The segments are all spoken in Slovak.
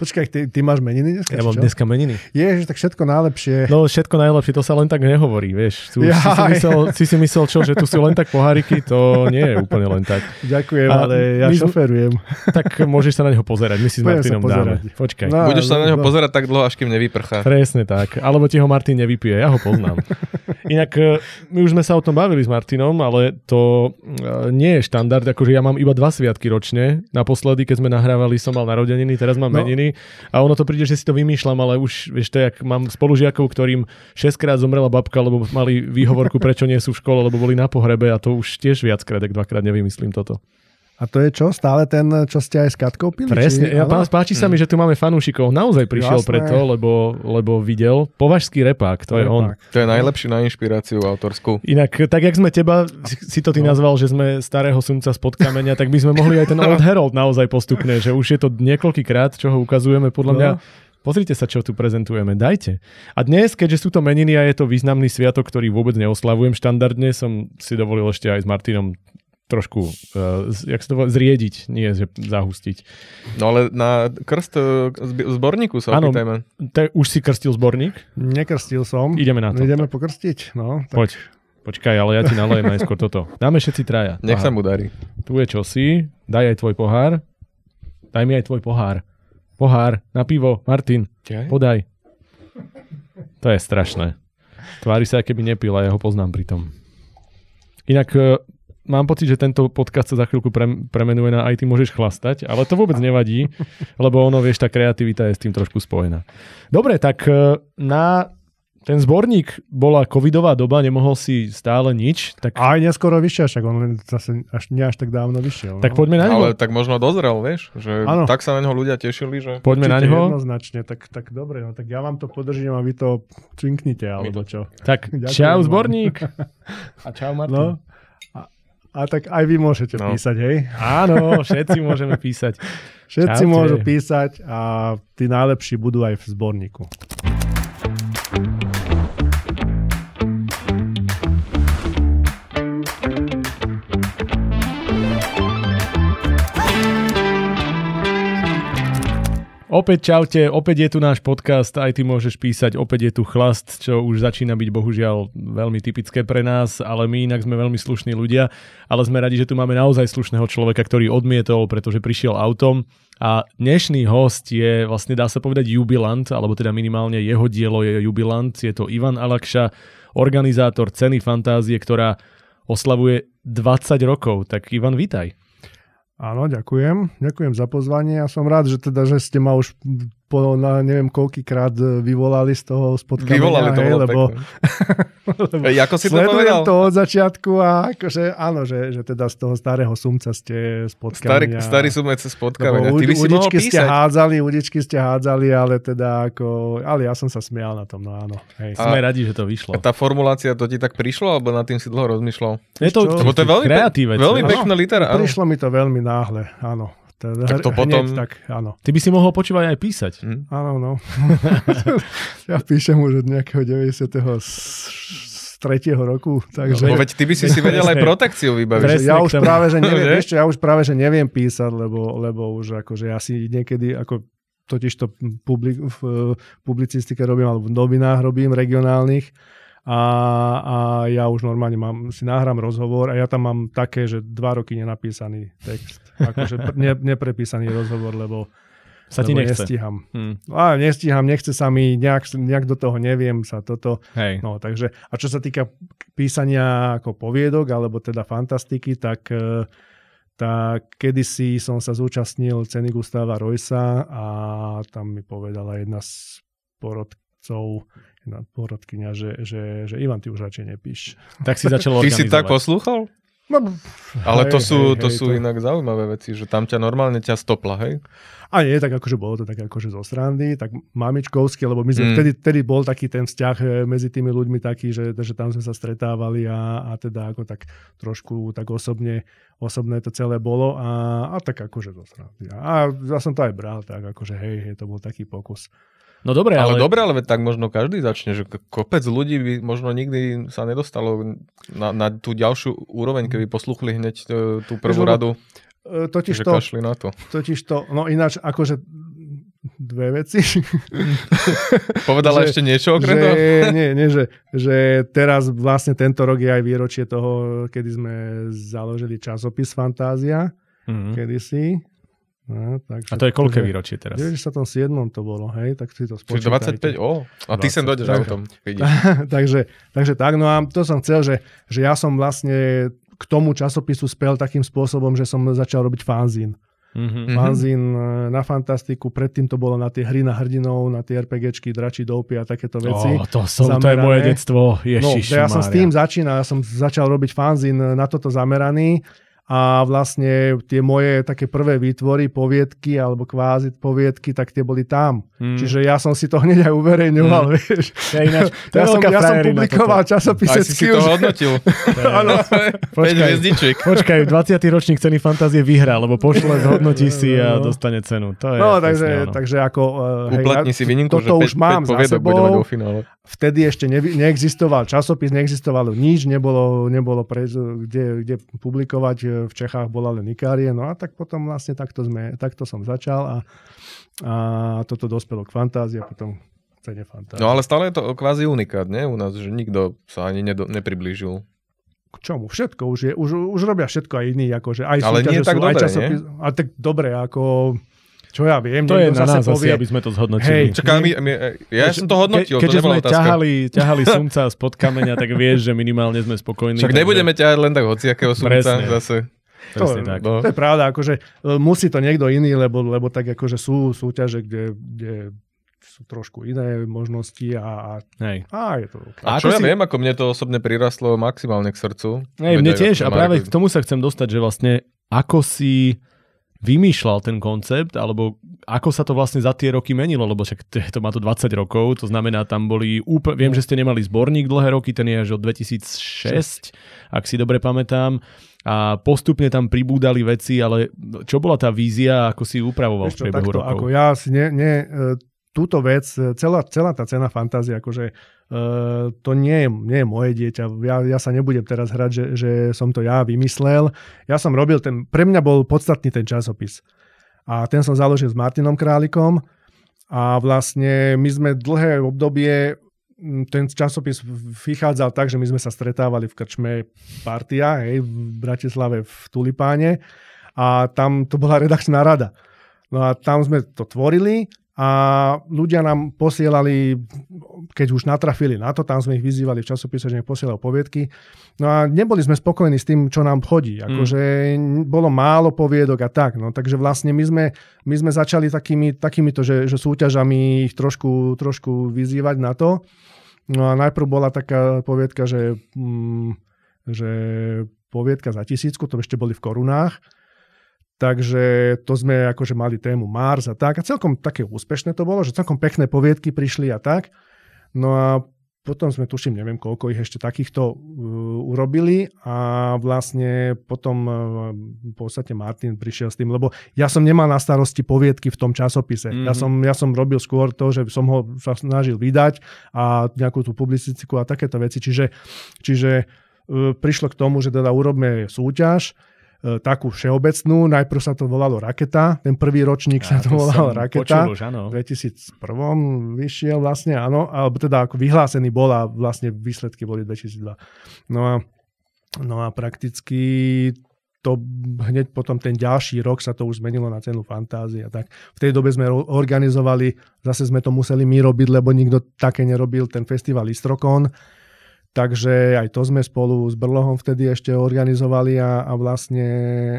Počkaj, ty, ty máš meniny dneska? Ja mám čo? dneska meniny. Ježiš, tak všetko najlepšie. No všetko najlepšie, to sa len tak nehovorí, vieš. Tu, si, si, myslel, si si myslel čo, že tu sú len tak poháriky, to nie je úplne len tak. Ďakujem, A ale ja my šoferujem. Tak môžeš sa na neho pozerať, my si s Budem Martinom dáme. Počkaj. No. Budeš sa na neho no. pozerať tak dlho, až kým nevyprchá. Presne tak. Alebo ti ho Martin nevypije, ja ho poznám. Inak e, my už sme sa o tom bavili s Martinom, ale to e, nie je štandard, akože ja mám iba dva sviatky ročne. Naposledy, keď sme nahrávali, som mal narodeniny, teraz mám No. meniny. A ono to príde, že si to vymýšľam, ale už, vieš, to jak mám spolužiakov, ktorým 6 krát zomrela babka, lebo mali výhovorku, prečo nie sú v škole, lebo boli na pohrebe a to už tiež viackrát, tak dvakrát nevymyslím toto. A to je čo? Stále ten, čo ste aj s Katkou pili? Presne, Či, ja, pán, páči sa mi, že tu máme fanúšikov. Naozaj prišiel Jasné. preto, lebo, lebo videl. Považský repák, to je on. Repák. To je najlepší na inšpiráciu autorskú. Inak, tak jak sme teba, si to ty No. nazval, že sme starého sumca spod kameňa, tak by sme mohli aj ten Old Herald naozaj postupne, že už je to niekoľkýkrát, čo ho ukazujeme, podľa mňa. No. Pozrite sa, čo tu prezentujeme, dajte. A dnes, keďže sú to meniny a je to významný sviatok, ktorý vôbec neoslavujem štandardne, som si dovolil ešte aj s Martinom trošku, uh, jak sa to volá, zriediť, nie že zahustiť. No ale na krst e, zbi- zborníku sa Áno. opýtajme. Te, už si krstil zborník? Nekrstil som. Ideme na to. Ideme pokrstiť, no. Tak Poď. Počkaj, ale ja ti nalejem najskôr toto. Dáme všetci traja. Nech Aha. sa mu darí. Tu je čosi, daj aj tvoj pohár. Daj mi aj tvoj pohár. Pohár, na pivo, Martin, podaj. To je strašné. Tvári sa, aké by nepil a ja ho poznám pritom. Inak e, mám pocit, že tento podcast sa za chvíľku pre, premenuje na aj ty môžeš chlastať, ale to vôbec nevadí, lebo ono, vieš, tá kreativita je s tým trošku spojená. Dobre, tak e, na ten zborník bola covidová doba, nemohol si stále nič, tak, A aj neskoro vyšiel, však on zase až, nie až tak dávno vyšiel. tak no. poďme na Ale neho. tak možno dozrel, vieš? Že Áno. tak sa na neho ľudia tešili, že... Poďme na Určite neho. Jednoznačne, tak, tak dobre, no tak ja vám to podržím a vy to cinknite, alebo čo. Tak Ďakujem čau zborník. A čau Martin. No. A, tak aj vy môžete No. písať, hej? Áno, všetci môžeme písať. Všetci Čaute. môžu písať a tí najlepší budú aj v zborníku. Opäť čaute, opäť je tu náš podcast, aj ty môžeš písať, opäť je tu chlast, čo už začína byť bohužiaľ veľmi typické pre nás, ale my inak sme veľmi slušní ľudia, ale sme radi, že tu máme naozaj slušného človeka, ktorý odmietol, pretože prišiel autom a dnešný host je vlastne dá sa povedať jubilant, alebo teda minimálne jeho dielo je jubilant, je to Ivan Alakša, organizátor Ceny fantázie, ktorá oslavuje 20 rokov. Tak Ivan, vítaj. Áno, ďakujem. Ďakujem za pozvanie a som rád, že teda, že ste ma už po, na neviem koľkýkrát vyvolali z toho spod Vyvolali to hej, lebo, pekné. Ej, ako si to sledujem povedal? to od začiatku a akože áno, že, že teda z toho starého sumca ste spod Starý, starý sumec spod Lebo kameňa. Ty by si udičky ste hádzali, udičky ste hádzali, ale teda ako, ale ja som sa smial na tom, no áno. Hej. A- Sme radi, že to vyšlo. A tá formulácia, to ti tak prišlo, alebo nad tým si dlho rozmýšľal? Je to? Lebo to je veľmi, pe- kreatívec. veľmi pekná litera. Prišlo mi to veľmi náhle, áno. Teda Tak to hneď potom- Tak, áno. Ty by si mohol počúvať aj písať. Hm. Áno, no. ja píšem už od nejakého 90. z tretieho roku, takže... Lebo veď ty by si si vedel aj protekciu vybaviť. Presne. ja už práve, že neviem, Že? vieš čo, ja už práve, že neviem písať, lebo, lebo už akože ja si niekedy, ako totiž to publik, v eh, publicistike robím, alebo v novinách robím, regionálnych, a, a ja už normálne mám, si nahrám rozhovor a ja tam mám také, že dva roky nenapísaný text. Akože pr- ne, neprepísaný rozhovor, lebo, Sa ti nechce. nestíham. Hm. No, A nestíham, nechce sa mi, nejak, nejak do toho neviem sa toto. Hej. No, takže, a čo sa týka písania ako poviedok, alebo teda fantastiky, tak, eh, tak kedysi som sa zúčastnil ceny Gustava Roysa a tam mi povedala jedna z porodcov, jedna porodkynia, že, že, že Ivan, ty už radšej nepíš. Tak si začal Ty si tak poslúchal? No, Ale to hej, sú, hej, to hej, sú inak zaujímavé veci, že tam ťa normálne ťa stopla, hej? A nie, tak akože bolo to tak akože zo srandy, tak mamičkovsky, lebo my sme Mm. vtedy, vtedy bol taký ten vzťah e, medzi tými ľuďmi taký, že, že tam sme sa stretávali a, a teda ako tak trošku tak osobne, osobné to celé bolo a, a tak akože zo srandy. A ja som to aj bral tak akože hej, hej, to bol taký pokus. No dobre, Ale, ale, dobre, ale tak možno každý začne, že kopec ľudí by možno nikdy sa nedostalo na, na tú ďalšiu úroveň, keby posluchli hneď e, tú prvú radu, E, totiž že to, kašli na to. totiž to, no ináč akože dve veci. Povedala Že- ešte niečo okrem že, toho? nie, nie, že, že teraz vlastne tento rok je aj výročie toho, kedy sme založili časopis Fantázia, Mhm. kedysi. No, takže, A to je koľké výročie teraz? V 97. to bolo, hej, tak si to Čiže spočítajte. 25? Ó, a ty sem 20, dojdeš autom. Vidíš. takže, takže tak, no a to som chcel, že, že ja som vlastne k tomu časopisu spel takým spôsobom, že som začal robiť fanzín. Mhm. Mhm. Fanzín e, na fantastiku, predtým to bolo na tie hry na hrdinov, na tie RPGčky, dračí doupy a takéto veci. Ó, to, som, to je moje detstvo. No, Ježiš, že ja som s tým začínal, ja som začal robiť fanzín na toto zameraný a vlastne tie moje také prvé výtvory, poviedky alebo kvázi poviedky, tak tie boli tam. Mm. Čiže ja som si to hneď aj uverejňoval, vieš. Ja, ináč, to ja, som, ja som publikoval toto. časopise Aj si to hodnotil. Áno. 5 Počkaj. Počkaj, 20. ročník ceny fantázie vyhrá, lebo pošle, zhodnotí si a dostane cenu. To je No, presne takže, ono. takže ako... Uh, Uplatni si výnimku, že toto 5, už mám za poviedok bude mať sebou. vo finále. Vtedy ešte nevy, neexistoval časopis, neexistovalo nič, nebolo, nebolo pre, kde, kde publikovať. V Čechách bola len Ikárie, no a tak potom vlastne takto, sme, takto som začal a, a toto dospelo k fantázii a potom cene fantázie. No ale stále je to kvázi unikát, nie? U nás, že nikto sa ani nedo, nepriblížil. K čomu? Všetko už je, už, už robia všetko aj iní, akože aj Ale nie tak sú, dobre, aj časopis, ale tak dobre, ako čo ja viem, To je na nás povie, asi, aby sme to zhodnotili. Hej, Čaká, my, my, ja som to hodnotil, Ke, to keďže nebola sme otázka. ťahali, ťahali sumca spod kameňa, tak vieš, že minimálne sme spokojní. Však takže- nebudeme ťahať len tak hociakého sumca Presne. zase. To- tak. No. To je pravda, akože e, musí to niekto iný, lebo, lebo tak akože sú súťaže, kde, kde sú trošku iné možnosti a, a, Hej. a je to OK. A, A čo ja si- viem, ako mne to osobne prirastlo maximálne k srdcu. Hej, mne tiež a práve k tomu sa chcem dostať, že vlastne ako si vymýšľal ten koncept, alebo ako sa to vlastne za tie roky menilo, lebo však to, má to 20 rokov, to znamená, tam boli úplne, viem, že ste nemali zborník dlhé roky, ten je až od 2006, ak si dobre pamätám, a postupne tam pribúdali veci, ale čo bola tá vízia, ako si ju upravoval Vieš v priebehu takto, rokov? ako ja si ne, ne, e, túto vec, e, celá, celá tá cena fantázie, akože Uh, to nie je, nie je moje dieťa. Ja, ja sa nebudem teraz hrať, že, že som to ja vymyslel. Ja som robil ten, pre mňa bol podstatný ten časopis. A ten som založil s Martinom Králikom a vlastne my sme dlhé obdobie ten časopis vychádzal tak, že my sme sa stretávali v krčme Partia hej, v Bratislave v Tulipáne a tam to bola redakčná rada. No a tam sme to tvorili a ľudia nám posielali, keď už natrafili na to, tam sme ich vyzývali v časopise, že nech posielajú poviedky. No a neboli sme spokojní s tým, čo nám chodí. Akože bolo málo poviedok a tak. No, takže vlastne my sme, my sme začali takými, takýmito, že, že súťažami ich trošku, trošku vyzývať na to. No a najprv bola taká poviedka, že, mm, že poviedka za tisícku, to ešte boli v korunách. Takže to sme akože mali tému Mars a tak. A celkom také úspešné to bolo, že celkom pekné poviedky prišli a tak. No a potom sme, tuším, neviem koľko ich ešte takýchto uh, urobili a vlastne potom uh, v podstate Martin prišiel s tým, lebo ja som nemal na starosti poviedky v tom časopise. Mm-hmm. Ja, som, ja som robil skôr to, že som ho sa snažil vydať a nejakú tú publicistiku a takéto veci. Čiže, čiže uh, prišlo k tomu, že teda urobme súťaž, takú všeobecnú. Najprv sa to volalo Raketa, ten prvý ročník sa to volalo Raketa. Počul už, áno. V 2001 vyšiel vlastne, áno, alebo teda ako vyhlásený bol a vlastne výsledky boli 2002. No a, no a prakticky to hneď potom ten ďalší rok sa to už zmenilo na cenu fantázie. Tak v tej dobe sme organizovali, zase sme to museli my robiť, lebo nikto také nerobil, ten festival Istrokon. Takže aj to sme spolu s Brlohom vtedy ešte organizovali a, a vlastne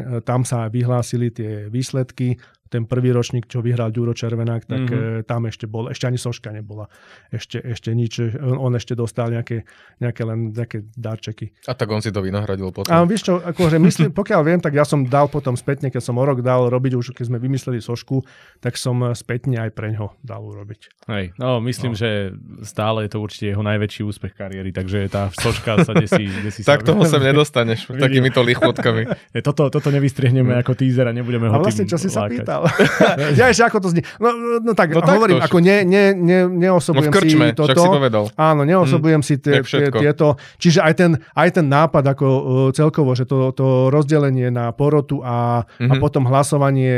e, tam sa vyhlásili tie výsledky. Ten prvý ročník, čo vyhral Ďuro Červenák, tak Mhm. mm-hmm. tam ešte bol, ešte ani Soška nebola. Ešte, ešte nič, on ešte dostal nejaké, nejaké len nejaké darčeky. A tak on si to vynahradil potom. A vieš čo, akože myslím, pokiaľ viem, tak ja som dal potom spätne, keď som o rok dal robiť, už keď sme vymysleli Sošku, tak som spätne aj preňho dal urobiť. Hej, no myslím, No. že stále je to určite jeho najväčší úspech kariéry, takže tá soška sa desí, desí tak sa... toho sem nedostaneš takýmito lichotkami. Toto, toto nevystrihneme ako teaser a nebudeme ho A vlastne, čo si sa pýtal? ja ešte ako to znie. No, no tak, No no, tak hovorím, to- ako ne, ne, ne, No neosobujem v krčme, si toto. si povedal. Áno, neosobujem si tie, tie, tieto. Čiže aj ten, aj ten nápad ako uh, celkovo, že to, to rozdelenie na porotu a, mm-hmm. a Mhm. potom hlasovanie,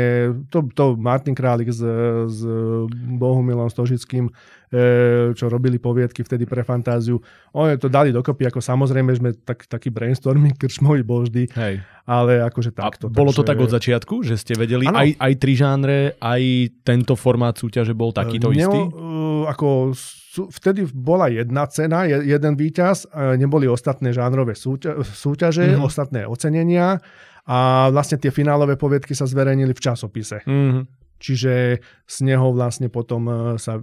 to, to Martin Králik s, s Bohumilom Stožickým, e, čo robili poviedky vtedy pre fantáziu, oni to dali dokopy, ako samozrejme sme tak, taký brainstorming krčmový bol vždy, Hej. ale akože A takto. bolo to takže- tak od začiatku, že ste vedeli, aj, aj tri žánre, aj tento formát súťaže bol takýto Neo- istý? uh, ako vtedy bola jedna cena, je, jeden víťaz, uh, neboli ostatné žánrové súťa, súťaže, Mhm. mm-hmm. ostatné ocenenia a vlastne tie finálové poviedky sa zverejnili v časopise. Mhm. Čiže z neho vlastne potom uh, sa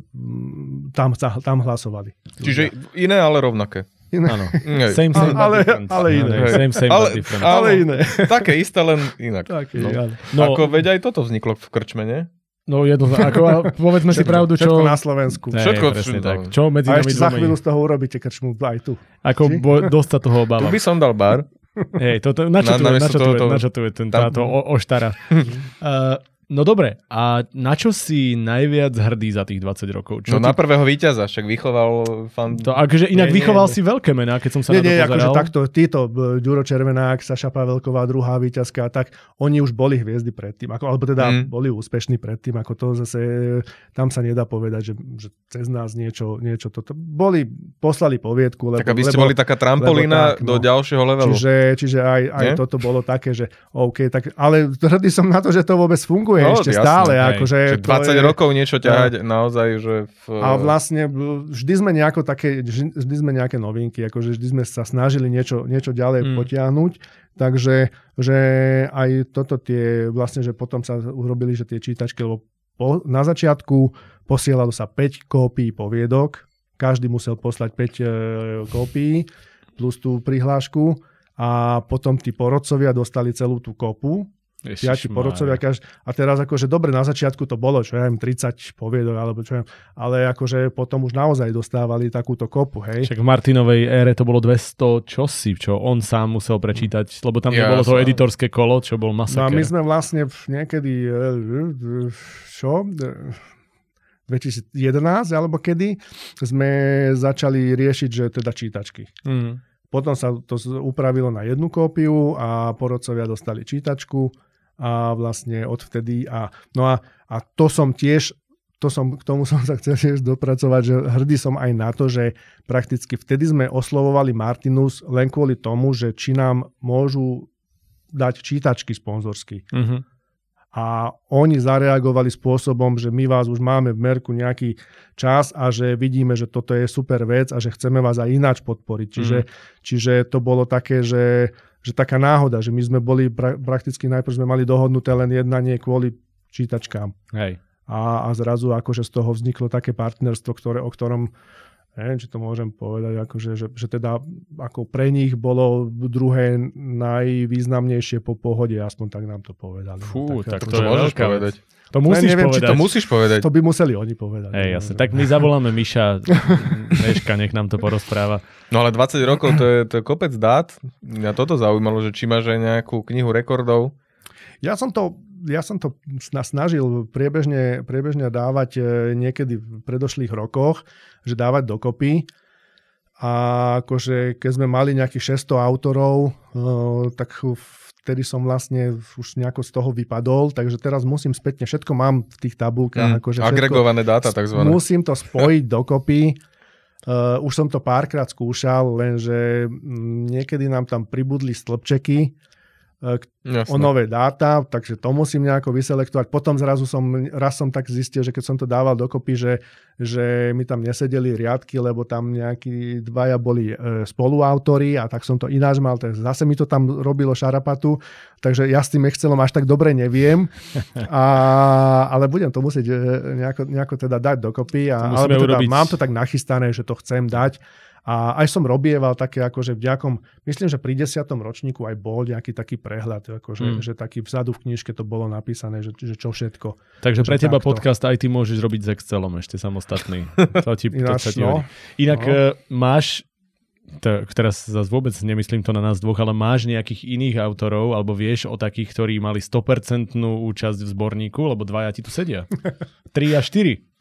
tam, tam hlasovali. Čiže iné, ale rovnaké. Iné. Áno. Same, same, Ale- different. ale iné. Same, same, Ale- but different. ale- Ale iné. Také isté, len inak. Tak, No. áno. No, Ako veď aj toto vzniklo v krčme, nie? no jedno, ako, a povedzme si Všetko- pravdu, čo... Všetko na Slovensku. Hej, Všetko presne tak. no. Čo medzi A nami ešte za chvíľu z toho urobíte krčmu aj tu. Ako Či? bo, dosť sa toho Tu obávam. by som dal bar. Hej, toto, na čo, Na- tu, je, na namiesto čo, tu, je, tohoto- na čo tu je ten, táto o, oštara? uh, no dobre, a na čo si najviac hrdý za tých 20 rokov? Čo No ti, na prvého víťaza, však vychoval fan... to, akože inak Nie, nie, vychoval nie. si veľké mená, keď som sa na Nie, to nie, pozeral. akože takto, títo, Ďuro Červenák, Saša Pavelková, druhá víťazka, tak oni už boli hviezdy predtým, ako, alebo teda Mm. boli úspešní predtým, ako to zase, tam sa nedá povedať, že, že cez nás niečo, niečo toto. Boli, poslali poviedku, lebo, Tak aby ste lebo boli taká trampolína tak, do no. ďalšieho levelu. Čiže, čiže aj, aj Nie? toto bolo také, že OK, tak, ale hrdý som na to, že to vôbec funguje No, ešte jasné, stále. hej. Akože Že to 20 je, rokov niečo ťahať naozaj, že v... A vlastne vždy sme nejako také, vždy sme nejaké novinky, akože vždy sme sa snažili niečo, niečo ďalej Mm. mm. potiahnuť, takže že aj toto tie, vlastne, že potom sa urobili, že tie čítačky, lebo po, na začiatku posielalo sa 5 kópií poviedok, každý musel poslať 5 e, kópií plus tú prihlášku a potom tí porodcovia dostali celú tú kopu, piati porodcovia každý. A teraz akože dobre, na začiatku to bolo, čo ja viem, 30 poviedok, alebo čo ja ale akože potom už naozaj dostávali takúto kopu, hej. Však v Martinovej ére to bolo 200 čosi, čo on sám musel prečítať, lebo tam Ja nebolo to editorské kolo, čo bol No a masaker. my sme vlastne v- niekedy, e, e, čo? E, 2011 alebo kedy sme začali riešiť, že teda čítačky. Mm. Potom sa to upravilo na jednu kópiu a porodcovia dostali čítačku a vlastne odvtedy a no a, a to som tiež to som, k tomu som sa chcel tiež dopracovať, že hrdý som aj na to, že prakticky vtedy sme oslovovali Martinus len kvôli tomu, že či nám môžu dať čítačky sponzorsky. Mhm. A oni zareagovali spôsobom, že my vás už máme v merku nejaký čas a že vidíme, že toto je super vec a že chceme vás aj ináč podporiť. Čiže, mm. čiže to bolo také, že, že taká náhoda, že my sme boli pra, prakticky najprv sme mali dohodnuté len jednanie kvôli čítačkám. Hej. A, a zrazu akože z toho vzniklo také partnerstvo, ktoré, o ktorom neviem, či to môžem povedať, akože, že, že teda ako pre nich bolo druhé najvýznamnejšie po pohode, aspoň tak nám to povedali. Fú, No, tak To, to môžeš veľká povedať. To musíš neviem, či povedať. To musíš povedať. To by museli oni povedať. Hej, no, jasne. Tak my zavoláme Miša, Dneška, nech nám to porozpráva. No ale 20 rokov to je, to je kopec dát. Mňa toto zaujímalo, že či máš aj nejakú knihu rekordov. Ja som to, ja som to sna- snažil priebežne, priebežne dávať e, niekedy v predošlých rokoch, že dávať dokopy. A akože keď sme mali nejakých 600 autorov, e, tak vtedy som vlastne už nejako z toho vypadol, takže teraz musím spätne, všetko mám v tých tabulkách. Mm, Akože agregované dáta takzvané. Musím to spojiť dokopy. Uh, už som to párkrát skúšal, lenže mm, niekedy nám tam pribudli stĺpčeky k- o nové dáta, takže to musím nejako vyselektovať. Potom zrazu som, raz som tak zistil, že keď som to dával dokopy, že, že mi tam nesedeli riadky, lebo tam nejakí dvaja boli e, spoluautori a tak som to ináč mal, tak zase mi to tam robilo šarapatu, takže ja s tým Excelom až tak dobre neviem, a, ale budem to musieť e, nejako, nejako teda dať dokopy, a, alebo teda urobiť- mám to tak nachystané, že to chcem dať a aj som robieval také akože vďakom, myslím, že pri desiatom ročníku aj bol nejaký taký prehľad, akože, Mm. že taký vzadu v knižke to bolo napísané, že, že čo všetko. Takže pre teba takto. podcast aj ty môžeš robiť s Excelom ešte samostatný. To, ti, to Ináč, sa ti no. Inak No. no. máš to, teraz zase vôbec nemyslím to na nás dvoch, ale máš nejakých iných autorov, alebo vieš o takých, ktorí mali 100% účasť v zborníku, lebo dvaja ti tu sedia. 3 a 4.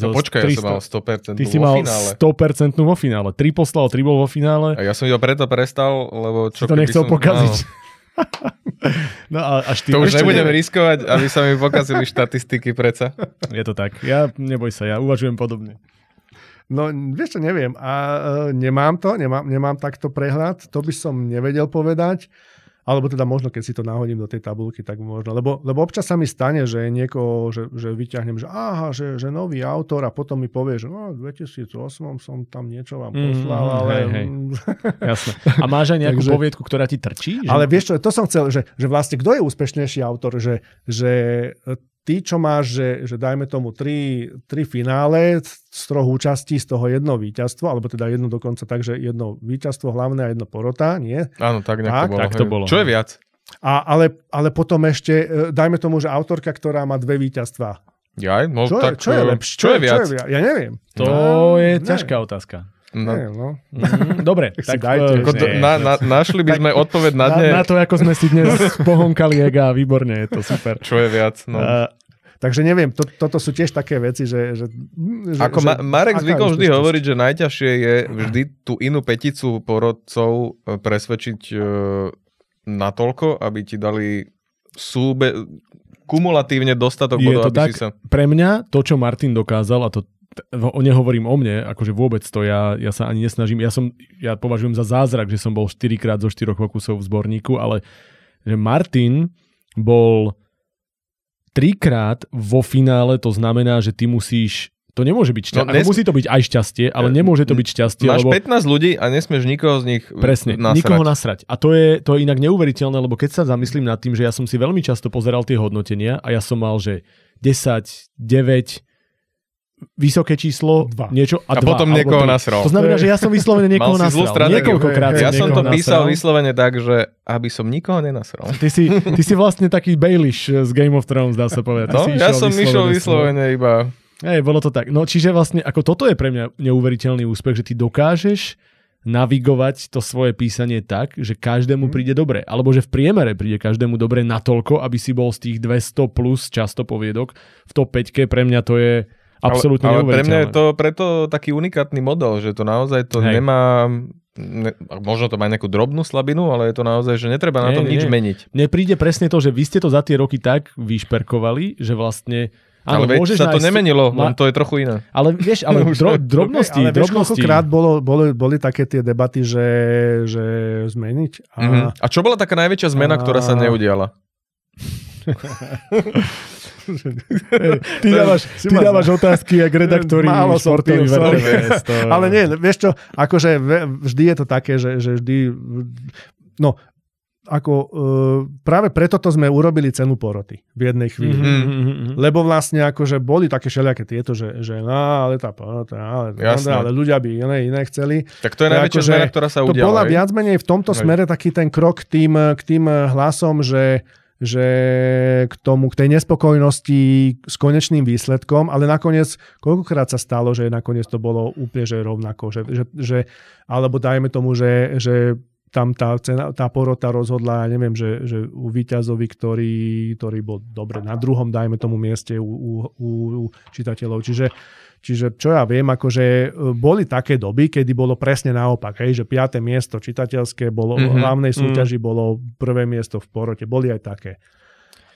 No počkaj, ja som mal 100% Ty si vo mal finále. 100% vo finále. 3 poslal, 3 bol vo finále. A ja som iba preto prestal, lebo čo Si to nechcel som, pokaziť. No a, a štyri, No, to už nebudem nie. riskovať, aby sa mi pokazili štatistiky preca. Je to tak. Ja, neboj sa, ja uvažujem podobne. No, vieš čo, neviem. A e, nemám to, nemám, nemám takto prehľad. To by som nevedel povedať. Alebo teda možno, keď si to nahodím do tej tabulky, tak možno. Lebo, lebo občas sa mi stane, že niekoho, že, že vyťahnem, že aha, že, že nový autor a potom mi povie, že no, v 2008 som tam niečo vám Mm, poslal, ale... hej, hej. Jasné. A máš aj nejakú Takže- poviedku, ktorá ti trčí? Že... Ale vieš čo, to som chcel, že, že vlastne kto je úspešnejší autor, že, že ty, čo máš, že, že dajme tomu tri, tri finále z troch účastí, z toho jedno víťazstvo, alebo teda jedno dokonca tak, že jedno víťazstvo hlavné a jedno porota, nie? Áno, tak nejak Tak, to bolo. tak to bolo. Čo je viac? A, ale, ale potom ešte, e, dajme tomu, že autorka, ktorá má dve víťazstva. Jaj, no Čo, tak... je, čo je lepšie? Čo je viac? Čo je, ja neviem. To No, je neviem. ťažká otázka. No. Neviem, no. Mm, Dobre, Tak si tak dajte. eh, Ako to, nie, na, na, našli by sme odpoveď na na, dne, na to, ako sme si dnes pohonkali ega, výborne, je to super. čo je viac. No. Uh, Takže neviem, to, toto sú tiež také veci, že... že, že Ako Ma- Marek zvykol vždy hovoriť, že najťažšie je vždy tú inú peticu porodcov e, presvedčiť e, natoľko, aby ti dali súbe, kumulatívne dostatok Je bodov, to aby tak? si sa... pre mňa to, čo Martin dokázal, a to nehovorím o mne, akože vôbec to ja, ja sa ani nesnažím, ja som, ja považujem za zázrak, že som bol 4 krát zo 4 pokusov v zborníku, ale že Martin bol trikrát vo finále, to znamená, že ty musíš to nemôže byť šťastie. No, No, nes- musí to byť aj šťastie, ale nemôže to byť šťastie, Máš lebo 15 ľudí a nesmieš nikoho z nich Presne, nasrať. nikoho nasrať. A to je, to je inak neuveriteľné, lebo keď sa zamyslím nad tým, že ja som si veľmi často pozeral tie hodnotenia a ja som mal, že 10, 9, vysoké číslo, Dva. niečo a, A dva, potom niekoho nasral. To znamená, že ja som vyslovene niekoho nasral. Niekoľkokrát Ja som to písal nasral. vyslovene tak, že aby som nikoho nenasral. Ty si, ty si vlastne taký Baelish z Game of Thrones, dá sa povedať. Ty No, si ja som išiel vyslovene iba... Hej, bolo to tak. No čiže vlastne, ako toto je pre mňa neuveriteľný úspech, že ty dokážeš navigovať to svoje písanie tak, že každému príde dobre. Alebo že v priemere príde každému dobre natoľko, aby si bol z tých 200 plus často poviedok v top 5 pre mňa to je absolútne ale, ale pre mňa je to preto taký unikátny model, že to naozaj to Hej. nemá... Ne, možno to má nejakú drobnú slabinu, ale je to naozaj, že netreba na Nie, tom nie, nič nie. meniť. Mne príde presne to, že vy ste to za tie roky tak vyšperkovali, že vlastne Áno, ale veď môžeš sa to nemenilo, Ma- to je trochu iné. Ale vieš, ale dro, drobnosti, ale vieš, drobnosti. koľkokrát bolo, boli, boli také tie debaty, že, že zmeniť. A, A, mm-hmm. a čo bola taká najväčšia zmena, ktorá sa A- neudiala? Ty dávaš, ty dávaš otázky, jak redaktori Málo som športový pil, sorry. VTVS, to- Ale nie, vieš čo, akože vždy je to také, že, že vždy, no, ako uh, práve preto to sme urobili cenu poroty v jednej chvíli. Mhm, Mm. mhm, mhm. Lebo vlastne akože boli také všelijaké tieto, že, že no, ale tá porota, ale, Jasné. ale ľudia by iné, iné chceli. Tak to je To najväčšia akože- zmena, ktorá sa To udiala. bola hej? viac menej v tomto Hej. smere taký ten krok k tým, k tým hlasom, že že k tomu, k tej nespokojnosti s konečným výsledkom, ale nakoniec, koľkokrát sa stalo, že nakoniec to bolo úplne že rovnako, že, že, že alebo dajme tomu, že, že tam tá, cena, tá porota rozhodla, ja neviem, že, že u víťazovi, ktorý, ktorý bol dobre na druhom, dajme tomu mieste u, u, u, čitateľov. Čiže, čiže čo ja viem, akože e, boli také doby, kedy bolo presne naopak, hej, že piaté miesto čitateľské bolo, Mhm, mm-hmm. v hlavnej mhm. súťaži bolo prvé miesto v porote. Boli aj také.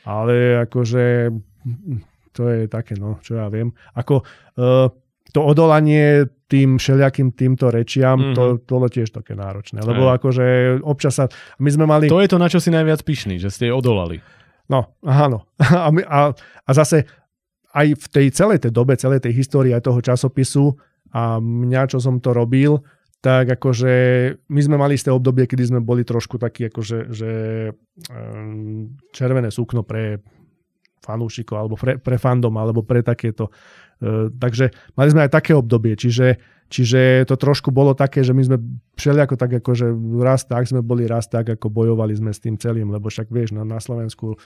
Ale akože mm, to je také, no, čo ja viem. Ako uh, to odolanie tým všelijakým týmto rečiam, Mhm. mm-hmm. to, to bolo tiež také náročné. Lebo Aj. akože občas sa... My sme mali... To je to, na čo si najviac pyšný, že ste odolali. No, áno. A, my, a, a zase aj v tej celej tej dobe, celej tej histórii aj toho časopisu a mňa, čo som to robil, tak akože my sme mali isté obdobie, kedy sme boli trošku takí akože že, um, červené sukno pre fanúšikov alebo pre, pre fandom alebo pre takéto. Uh, takže mali sme aj také obdobie, čiže, čiže to trošku bolo také, že my sme všelijako tak akože raz tak sme boli, raz tak ako bojovali sme s tým celým, lebo však vieš, no, na Slovensku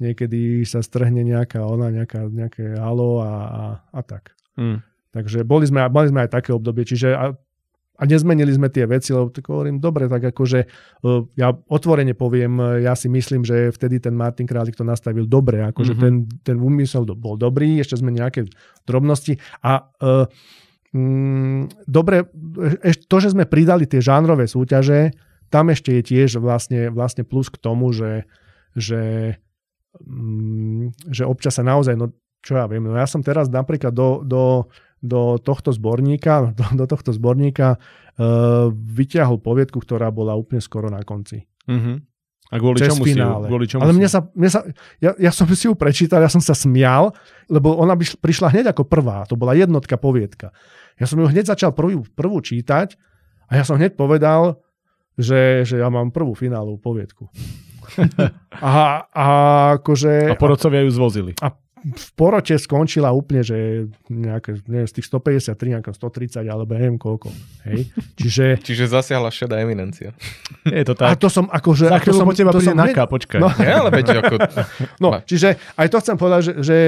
niekedy sa strhne nejaká ona, nejaká, nejaké halo a, a, a tak. Mm. Takže boli sme, mali sme aj také obdobie, čiže a a nezmenili sme tie veci, lebo tak hovorím, dobre, tak akože uh, ja otvorene poviem, uh, ja si myslím, že vtedy ten Martin Králik to nastavil dobre, akože mm-hmm. ten, ten úmysel bol dobrý, ešte sme nejaké drobnosti a uh, mm, dobre, to, že sme pridali tie žánrové súťaže, tam ešte je tiež vlastne, vlastne plus k tomu, že, že, že občas sa naozaj, no čo ja viem, no ja som teraz napríklad do, do do tohto zborníka, do, do tohto zborníka uh, vyťahol poviedku, ktorá bola úplne skoro na konci. Uh-huh. A kvôli čomu finále. si? Kvôli čomu Ale mne sa, mne sa ja, ja som si ju prečítal, ja som sa smial, lebo ona by prišla hneď ako prvá. To bola jednotka poviedka. Ja som ju hneď začal prvú, prvú čítať a ja som hneď povedal, že, že ja mám prvú finálovú poviedku. a, a akože... A porodcovia ju zvozili. A v porote skončila úplne, že nejaké, neviem, z tých 153, nejaké 130 alebo neviem koľko. Hej? Čiže... Čiže zasiahla šedá eminencia. Je to A tak. to som akože... Za to som, chvíľu po teba príde som Naka, počkaj. No. Nie, ale veď ako... No, čiže aj to chcem povedať, že, že,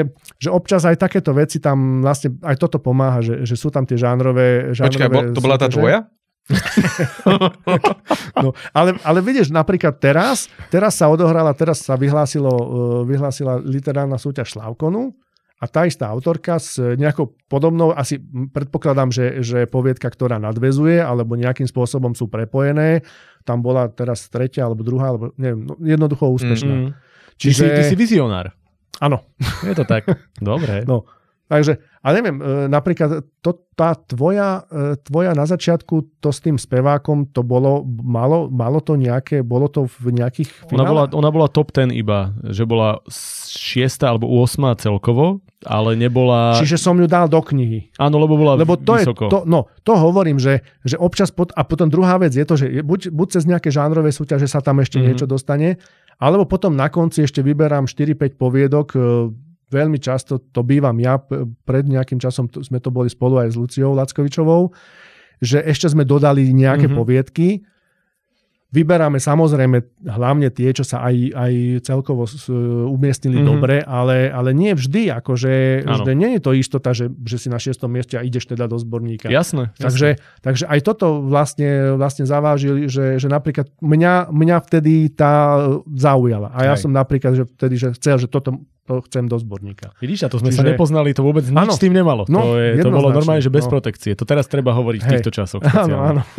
že občas aj takéto veci tam vlastne, aj toto pomáha, že, že sú tam tie žánrové, žánrové Počkaj, bo, to bola tá tvoja? No, ale, ale vidíš, napríklad teraz, teraz sa odohrala, teraz sa vyhlásilo, uh, vyhlásila literárna súťaž Slavkonu a tá istá autorka s nejakou podobnou, asi predpokladám, že, že poviedka, ktorá nadvezuje, alebo nejakým spôsobom sú prepojené, tam bola teraz tretia, alebo druhá, alebo neviem, no, jednoducho úspešná. Mm. Ty, si, ty si vizionár. Áno. Je to tak. Dobre. No, takže, ale neviem, e, napríklad to, tá tvoja, e, tvoja na začiatku, to s tým spevákom, to bolo, malo, malo to nejaké, bolo to v nejakých Ona bola, finále? ona bola top 10 iba, že bola 6 alebo 8 celkovo, ale nebola... Čiže som ju dal do knihy. Áno, lebo bola Lebo to vysoko. je, to, no, to hovorím, že, že občas, pot, a potom druhá vec je to, že buď, buď cez nejaké žánrové súťaže sa tam ešte Mhm. mm-hmm. niečo dostane, alebo potom na konci ešte vyberám 4-5 poviedok, e, veľmi často to bývam ja, pred nejakým časom to, sme to boli spolu aj s Luciou Lackovičovou, že ešte sme dodali nejaké Mhm. mm-hmm. poviedky, Vyberáme samozrejme hlavne tie, čo sa aj, aj celkovo s- umiestnili Mhm. mm-hmm. dobre, ale, ale nie vždy, akože že nie je to istota, že, že si na šiestom mieste a ideš teda do zborníka. Jasné. Takže, takže aj toto vlastne, vlastne zavážili, že, že napríklad mňa, mňa vtedy tá zaujala. A ja Hej. som napríklad, že vtedy, že chcel, že toto to chcem do zborníka. Vidíš, a to sme sa Čiže- nepoznali, to vôbec nič Áno. s tým nemalo. No, to, je, to bolo jednoznačne, normálne, že bez no. protekcie. To teraz treba hovoriť v Hej. týchto časoch. Áno, áno.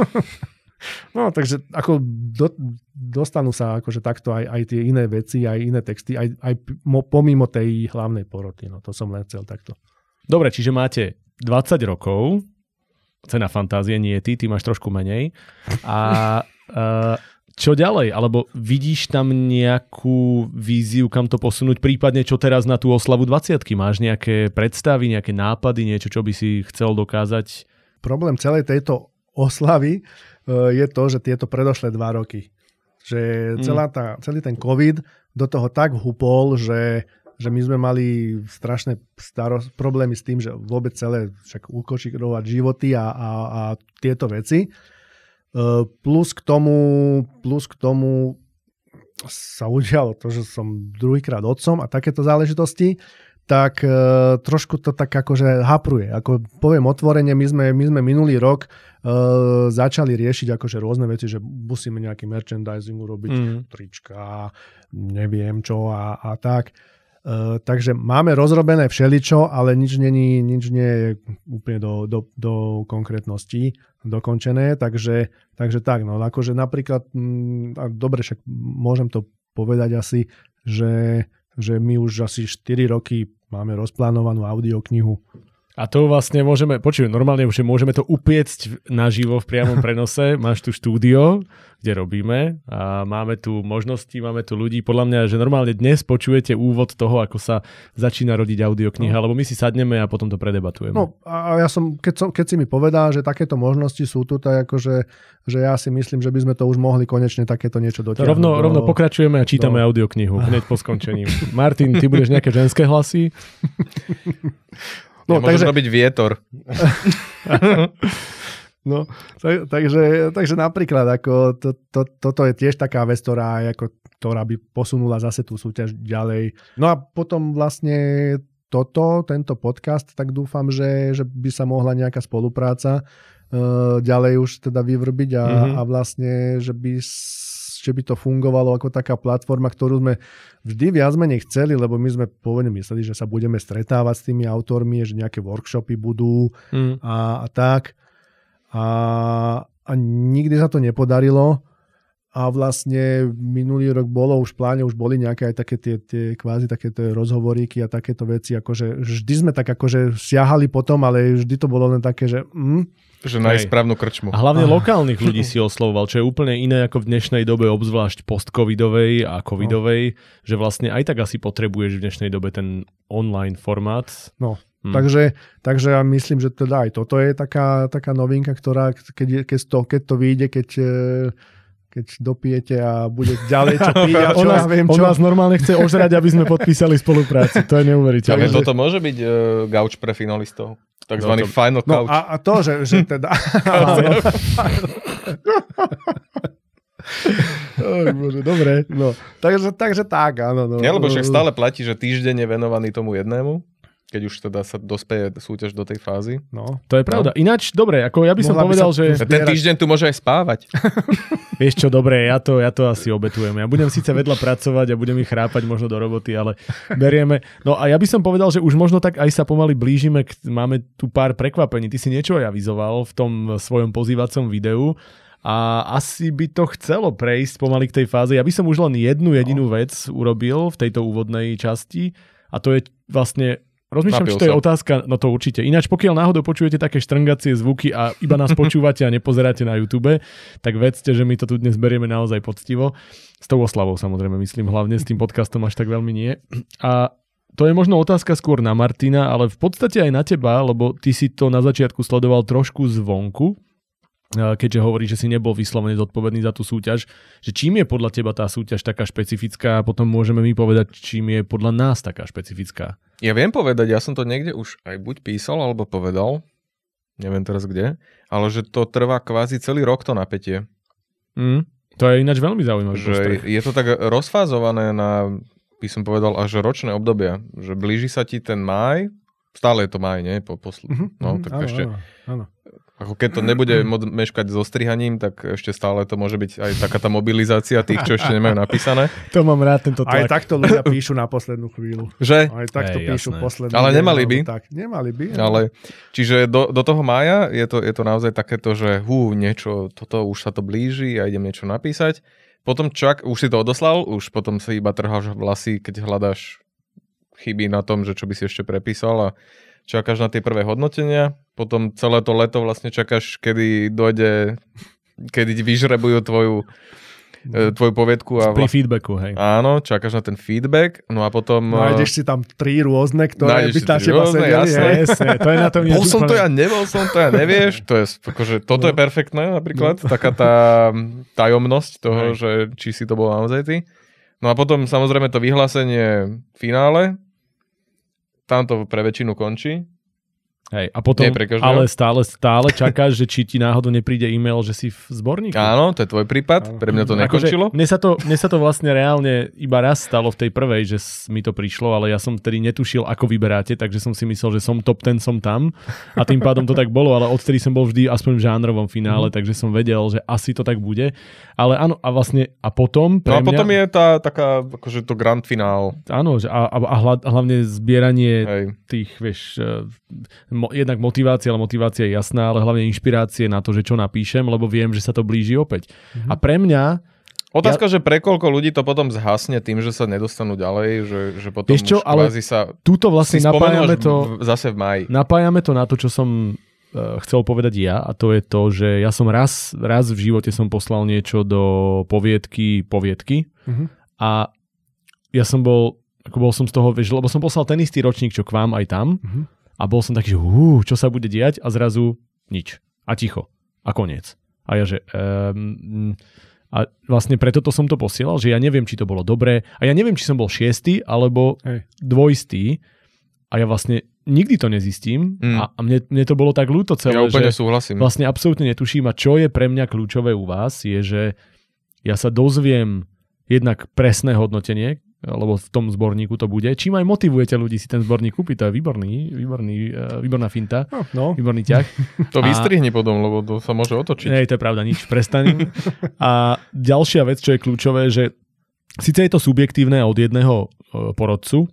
No, takže ako do, dostanú sa akože takto aj, aj tie iné veci, aj iné texty, aj, aj mo- pomimo tej hlavnej poroty. No, to som len chcel takto. Dobre, čiže máte 20 rokov, cena fantázie nie je ty, ty máš trošku menej. A uh, čo ďalej? Alebo vidíš tam nejakú víziu, kam to posunúť, prípadne čo teraz na tú oslavu 20 Máš nejaké predstavy, nejaké nápady, niečo, čo by si chcel dokázať? Problém celej tejto oslavy e, je to, že tieto predošlé dva roky. Že celá tá, celý ten COVID do toho tak hupol, že, že my sme mali strašné starost, problémy s tým, že vôbec celé však ukočírovať životy a, a, a tieto veci. Plus k tomu, plus k tomu sa udialo to, že som druhýkrát otcom a takéto záležitosti, tak e, trošku to tak akože hapruje. Ako poviem otvorene, my sme, my sme minulý rok e, začali riešiť akože rôzne veci, že musíme nejaký merchandising urobiť, Mm. trička, neviem čo a, a tak. E, takže máme rozrobené všeličo, ale nič, není, nič nie je úplne do, do, do konkrétností dokončené, takže, takže tak, no akože napríklad, mm, a dobre, však môžem to povedať asi, že, že my už asi 4 roky máme rozplánovanú audioknihu. A to vlastne môžeme, počuj, normálne už môžeme to upiecť naživo v priamom prenose. Máš tu štúdio, kde robíme a máme tu možnosti, máme tu ľudí. Podľa mňa, že normálne dnes počujete úvod toho, ako sa začína rodiť audiokniha, No. lebo my si sadneme a potom to predebatujeme. No a ja som, keď, som, keď si mi povedal, že takéto možnosti sú tu, tak akože, že ja si myslím, že by sme to už mohli konečne takéto niečo dotiahnuť. rovno, do- rovno pokračujeme a čítame do- audioknihu hneď po skončení. Martin, ty budeš nejaké ženské hlasy? No, ja takže, robiť vietor. no, tak, takže, takže napríklad ako to, to, toto je tiež taká vec, ktorá, ako, ktorá by posunula zase tú súťaž ďalej. No a potom vlastne toto, tento podcast, tak dúfam, že, že by sa mohla nejaká spolupráca ďalej už teda vyvrbiť a, Mhm. a vlastne, že by, že by to fungovalo ako taká platforma, ktorú sme vždy viac menej chceli, lebo my sme pôvodne mysleli, že sa budeme stretávať s tými autormi, že nejaké workshopy budú Mm. a, a tak. A, a nikdy sa to nepodarilo. A vlastne minulý rok bolo už v pláne, už boli nejaké aj také tie, tie kvázi takéto rozhovoríky a takéto veci, akože vždy sme tak akože siahali potom, ale vždy to bolo len také, že mm, Že nájsť Hej. správnu krčmu. A hlavne Ah. lokálnych ľudí si oslovoval, čo je úplne iné ako v dnešnej dobe, obzvlášť post-covidovej a covidovej, že vlastne aj tak asi potrebuješ v dnešnej dobe ten online formát. no. Hm. Takže, takže ja myslím, že teda aj toto je taká, taká novinka, ktorá keď, keď, to, keď to vyjde, keď, e, keď dopijete a bude ďalej čo piť a čo on, nás, ja viem on čo. nás normálne chce ožrať, aby sme podpísali spoluprácu. To je Ale neuveriteľné. toto môže byť uh, gauč pre finalistov. Takzvaný No to- final No couch. a, a to, že, že teda... Oj, bože, dobre. No, takže, takže tak, áno. No. Nie, lebo však stále platí, že týždeň je venovaný tomu jednému, keď už teda sa dospeje súťaž do tej fázy. No. To je pravda. Ináč, dobre, ako ja by som Mohla by povedal, sa že... tu- Ten Zbierať. týždeň tu môže aj spávať. Vieš čo, dobre, ja to, ja to asi obetujem. Ja budem síce vedľa pracovať a budem ich chrápať možno do roboty, ale berieme. No a ja by som povedal, že už možno tak aj sa pomaly blížime, k, máme tu pár prekvapení. Ty si niečo aj avizoval v tom svojom pozývacom videu a asi by to chcelo prejsť pomaly k tej fáze. Ja by som už len jednu jedinú vec urobil v tejto úvodnej časti a to je vlastne Rozmýšľam, Napil či to je sa. otázka, no to určite. Ináč, pokiaľ náhodou počujete také štrngacie zvuky a iba nás počúvate a nepozeráte na YouTube, tak vedzte, že my to tu dnes berieme naozaj poctivo. S tou oslavou samozrejme, myslím hlavne, s tým podcastom až tak veľmi nie. A to je možno otázka skôr na Martina, ale v podstate aj na teba, lebo ty si to na začiatku sledoval trošku zvonku, keďže hovorí, že si nebol vyslovene zodpovedný za tú súťaž, že čím je podľa teba tá súťaž taká špecifická a potom môžeme my povedať, čím je podľa nás taká špecifická. Ja viem povedať, ja som to niekde už aj buď písal, alebo povedal, neviem teraz kde, ale že to trvá kvázi celý rok to napätie. Mm, to je ináč veľmi zaujímavé. Že je to tak rozfázované na, by som povedal, až ročné obdobia. Že blíži sa ti ten máj, stále je to máj, nie? Po, posl- Mhm, no, mhm, tak áno, ešte, áno, áno. Ako keď to nebude mo- meškať so strihaním, tak ešte stále to môže byť aj taká tá mobilizácia tých, čo ešte nemajú napísané. To mám rád, tento Aj tlak. takto ľudia píšu na poslednú chvíľu. Že? Aj takto Hej, píšu jasné. poslednú Ale nemali by. Tak, nemali by. Ale, čiže do, do toho mája je to, je to naozaj takéto, že hú, niečo, toto už sa to blíži a idem niečo napísať. Potom čak, už si to odoslal, už potom si iba trháš vlasy, keď hľadáš chyby na tom, že čo by si ešte prepísal a čakáš na tie prvé hodnotenia. Potom celé to leto vlastne čakáš, kedy dojde, kedy ti vyžrebujú tvoju, e, tvoju poviedku a Pri vla... feedbacku, hej. áno, čakáš na ten feedback, no a potom... Nájdeš si tam tri rôzne, ktoré Nájdeš by si na teba rôzne, sedeli. jasné. Presne, to je na tom Bol som to ja, nebol som to ja, nevieš. To je, akože, toto je perfektné napríklad, taká tá tajomnosť toho, Hej. že či si to bol naozaj ty. No a potom samozrejme to vyhlásenie finále, tam to pre väčšinu končí. Hej, a potom, ale stále, stále čakáš, že či ti náhodou nepríde e-mail, že si v zborníku. Áno, to je tvoj prípad, pre mňa to nekončilo. Akože, mne, sa to, mne sa to vlastne reálne iba raz stalo v tej prvej, že mi to prišlo, ale ja som vtedy netušil, ako vyberáte, takže som si myslel, že som top ten, som tam a tým pádom to tak bolo, ale odtedy som bol vždy aspoň v žánrovom finále, Mhm. takže som vedel, že asi to tak bude. Ale áno, a vlastne, a potom pre No a potom mňa, je tá taká, akože to grand finál. áno, že a, a, a hla- hlavne zbieranie Hej. tých, vieš, eh, mo, jednak motivácia, ale motivácia je jasná, ale hlavne inšpirácie na to, že čo napíšem, lebo viem, že sa to blíži opäť. Mhm. A pre mňa, Otázka, že pre koľko ľudí to potom zhasne tým, že sa nedostanú ďalej, že, že potom Vieš čo, už ale kvázi sa túto vlastne napájame to, v, zase v maji. napájame to na to, čo som eh, chcel povedať ja a to je to, že ja som raz, raz v živote som poslal niečo do poviedky, poviedky Mhm. a ja som bol, ako bol som z toho, vieš, lebo som poslal ten istý ročník, čo k vám aj tam Mhm. A bol som taký, že hú, čo sa bude diať a zrazu nič. A ticho. A koniec. A ja, že... Um, a vlastne preto to som to posielal, že ja neviem, či to bolo dobré. A ja neviem, či som bol šiestý alebo Hej. dvojstý. A ja vlastne nikdy to nezistím. Mm. A, a mne, mne to bolo tak ľúto celé, Ja úplne že súhlasím. vlastne absolútne netuším. A čo je pre mňa kľúčové u vás, je, že ja sa dozviem jednak presné hodnotenie, lebo v tom zborníku to bude. Čím aj motivujete ľudí si ten zborník kúpiť, to je výborný, výborný, uh, výborná finta, No, no. výborný ťah. To A- vystrihni potom, lebo to sa môže otočiť. Nie, to je pravda, nič, prestaň. A ďalšia vec, čo je kľúčové, že síce je to subjektívne od jedného e, porodcu,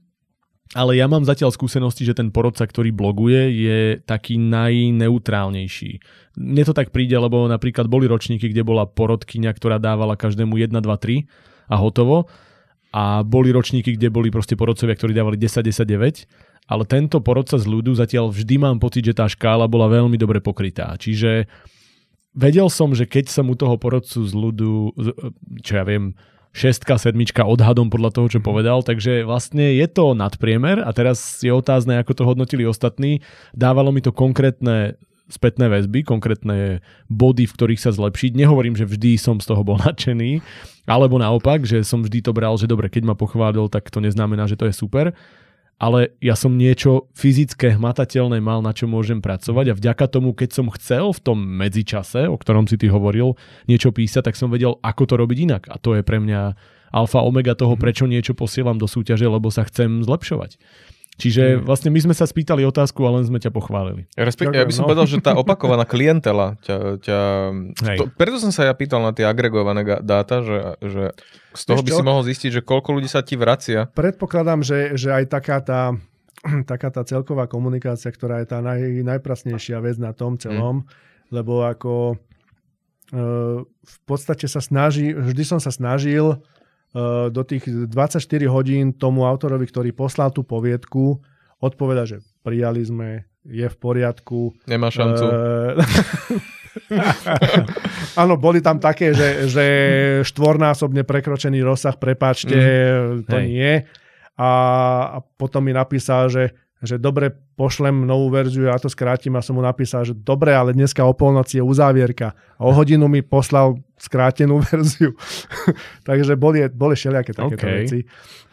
ale ja mám zatiaľ skúsenosti, že ten porodca, ktorý bloguje, je taký najneutrálnejší. Mne to tak príde, lebo napríklad boli ročníky, kde bola porodkyňa, ktorá dávala každému 1, 2, 3 a hotovo. A boli ročníky, kde boli proste porodcovia, ktorí dávali 10, 10, 9. Ale tento porodca z ľudu zatiaľ vždy mám pocit, že tá škála bola veľmi dobre pokrytá. Čiže vedel som, že keď som u toho porodcu z ľudu, čo ja viem, šestka, sedmička odhadom podľa toho, čo povedal, takže vlastne je to nadpriemer a teraz je otázne, ako to hodnotili ostatní. Dávalo mi to konkrétne spätné väzby, konkrétne body, v ktorých sa zlepšiť. Nehovorím, že vždy som z toho bol nadšený, alebo naopak, že som vždy to bral, že dobre, keď ma pochválil, tak to neznamená, že to je super ale ja som niečo fyzické, hmatateľné mal, na čo môžem pracovať a vďaka tomu, keď som chcel v tom medzičase, o ktorom si ty hovoril, niečo písať, tak som vedel, ako to robiť inak. A to je pre mňa alfa omega toho, prečo niečo posielam do súťaže, lebo sa chcem zlepšovať. Čiže vlastne my sme sa spýtali otázku a len sme ťa pochválili. Respekt, ja by som no. povedal, že tá opakovaná klientela ťa... ťa Hej. to, preto som sa ja pýtal na tie agregované dáta, že, že z toho Vieš by si mohol zistiť, že koľko ľudí sa ti vracia. Predpokladám, že, že aj taká tá, taká tá celková komunikácia, ktorá je tá naj, najprasnejšia vec na tom celom, lebo ako e, v podstate sa snaží, vždy som sa snažil e, do tých 24 hodín tomu autorovi, ktorý poslal tú poviedku, odpovedať, že prijali sme, je v poriadku. Nemá šancu. E, Áno, boli tam také, že, že štvornásobne prekročený rozsah, prepáčte, to Hej. nie. A, a potom mi napísal, že, že dobre, pošlem novú verziu, ja to skrátim a som mu napísal, že dobre, ale dneska o polnoci je uzávierka. A o hodinu mi poslal skrátenú verziu. takže boli, boli všelijaké takéto OK. veci.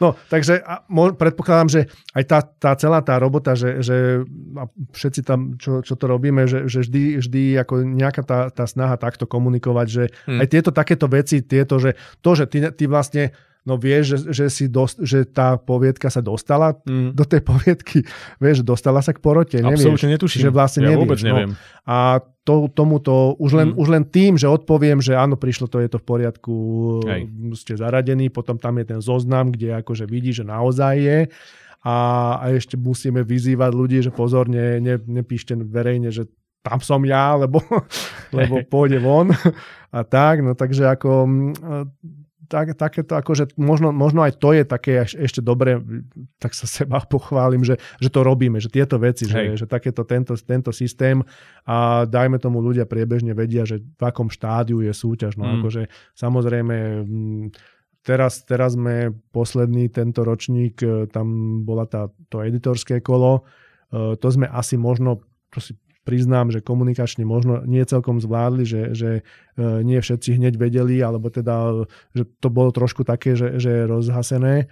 No, takže a, mo, predpokladám, že aj tá, tá celá tá robota, že, že a všetci tam, čo, čo to robíme, že, že vždy, vždy ako nejaká tá, tá snaha takto komunikovať, že Hm. aj tieto takéto veci, tieto, že to, že ty, ty vlastne no vieš, že, že, si dost, že tá poviedka sa dostala Mm. do tej poviedky, vieš, dostala sa k porote, nevieš. Netuším. Že vlastne ja nevieš, vôbec no. neviem. A to, tomuto, už len, Mm. už len tým, že odpoviem, že áno, prišlo to, je to v poriadku, Hej. ste zaradení, potom tam je ten zoznam, kde akože vidí, že naozaj je. A, a ešte musíme vyzývať ľudí, že pozorne, ne, nepíšte verejne, že tam som ja, lebo, lebo pôjde von. A tak, no takže ako mm, tak, takéto akože možno, možno aj to je také ešte dobre, tak sa seba pochválim, že, že to robíme, že tieto veci, že, Hej. že takéto tento, tento systém a dajme tomu ľudia priebežne vedia, že v akom štádiu je súťaž. No Mm. akože samozrejme mm, teraz, teraz sme posledný tento ročník, e, tam bola tá, to editorské kolo, E, to sme asi možno, to si priznám, že komunikačne možno nie celkom zvládli, že, že e, nie všetci hneď vedeli, alebo teda, že to bolo trošku také, že, že je rozhasené. E,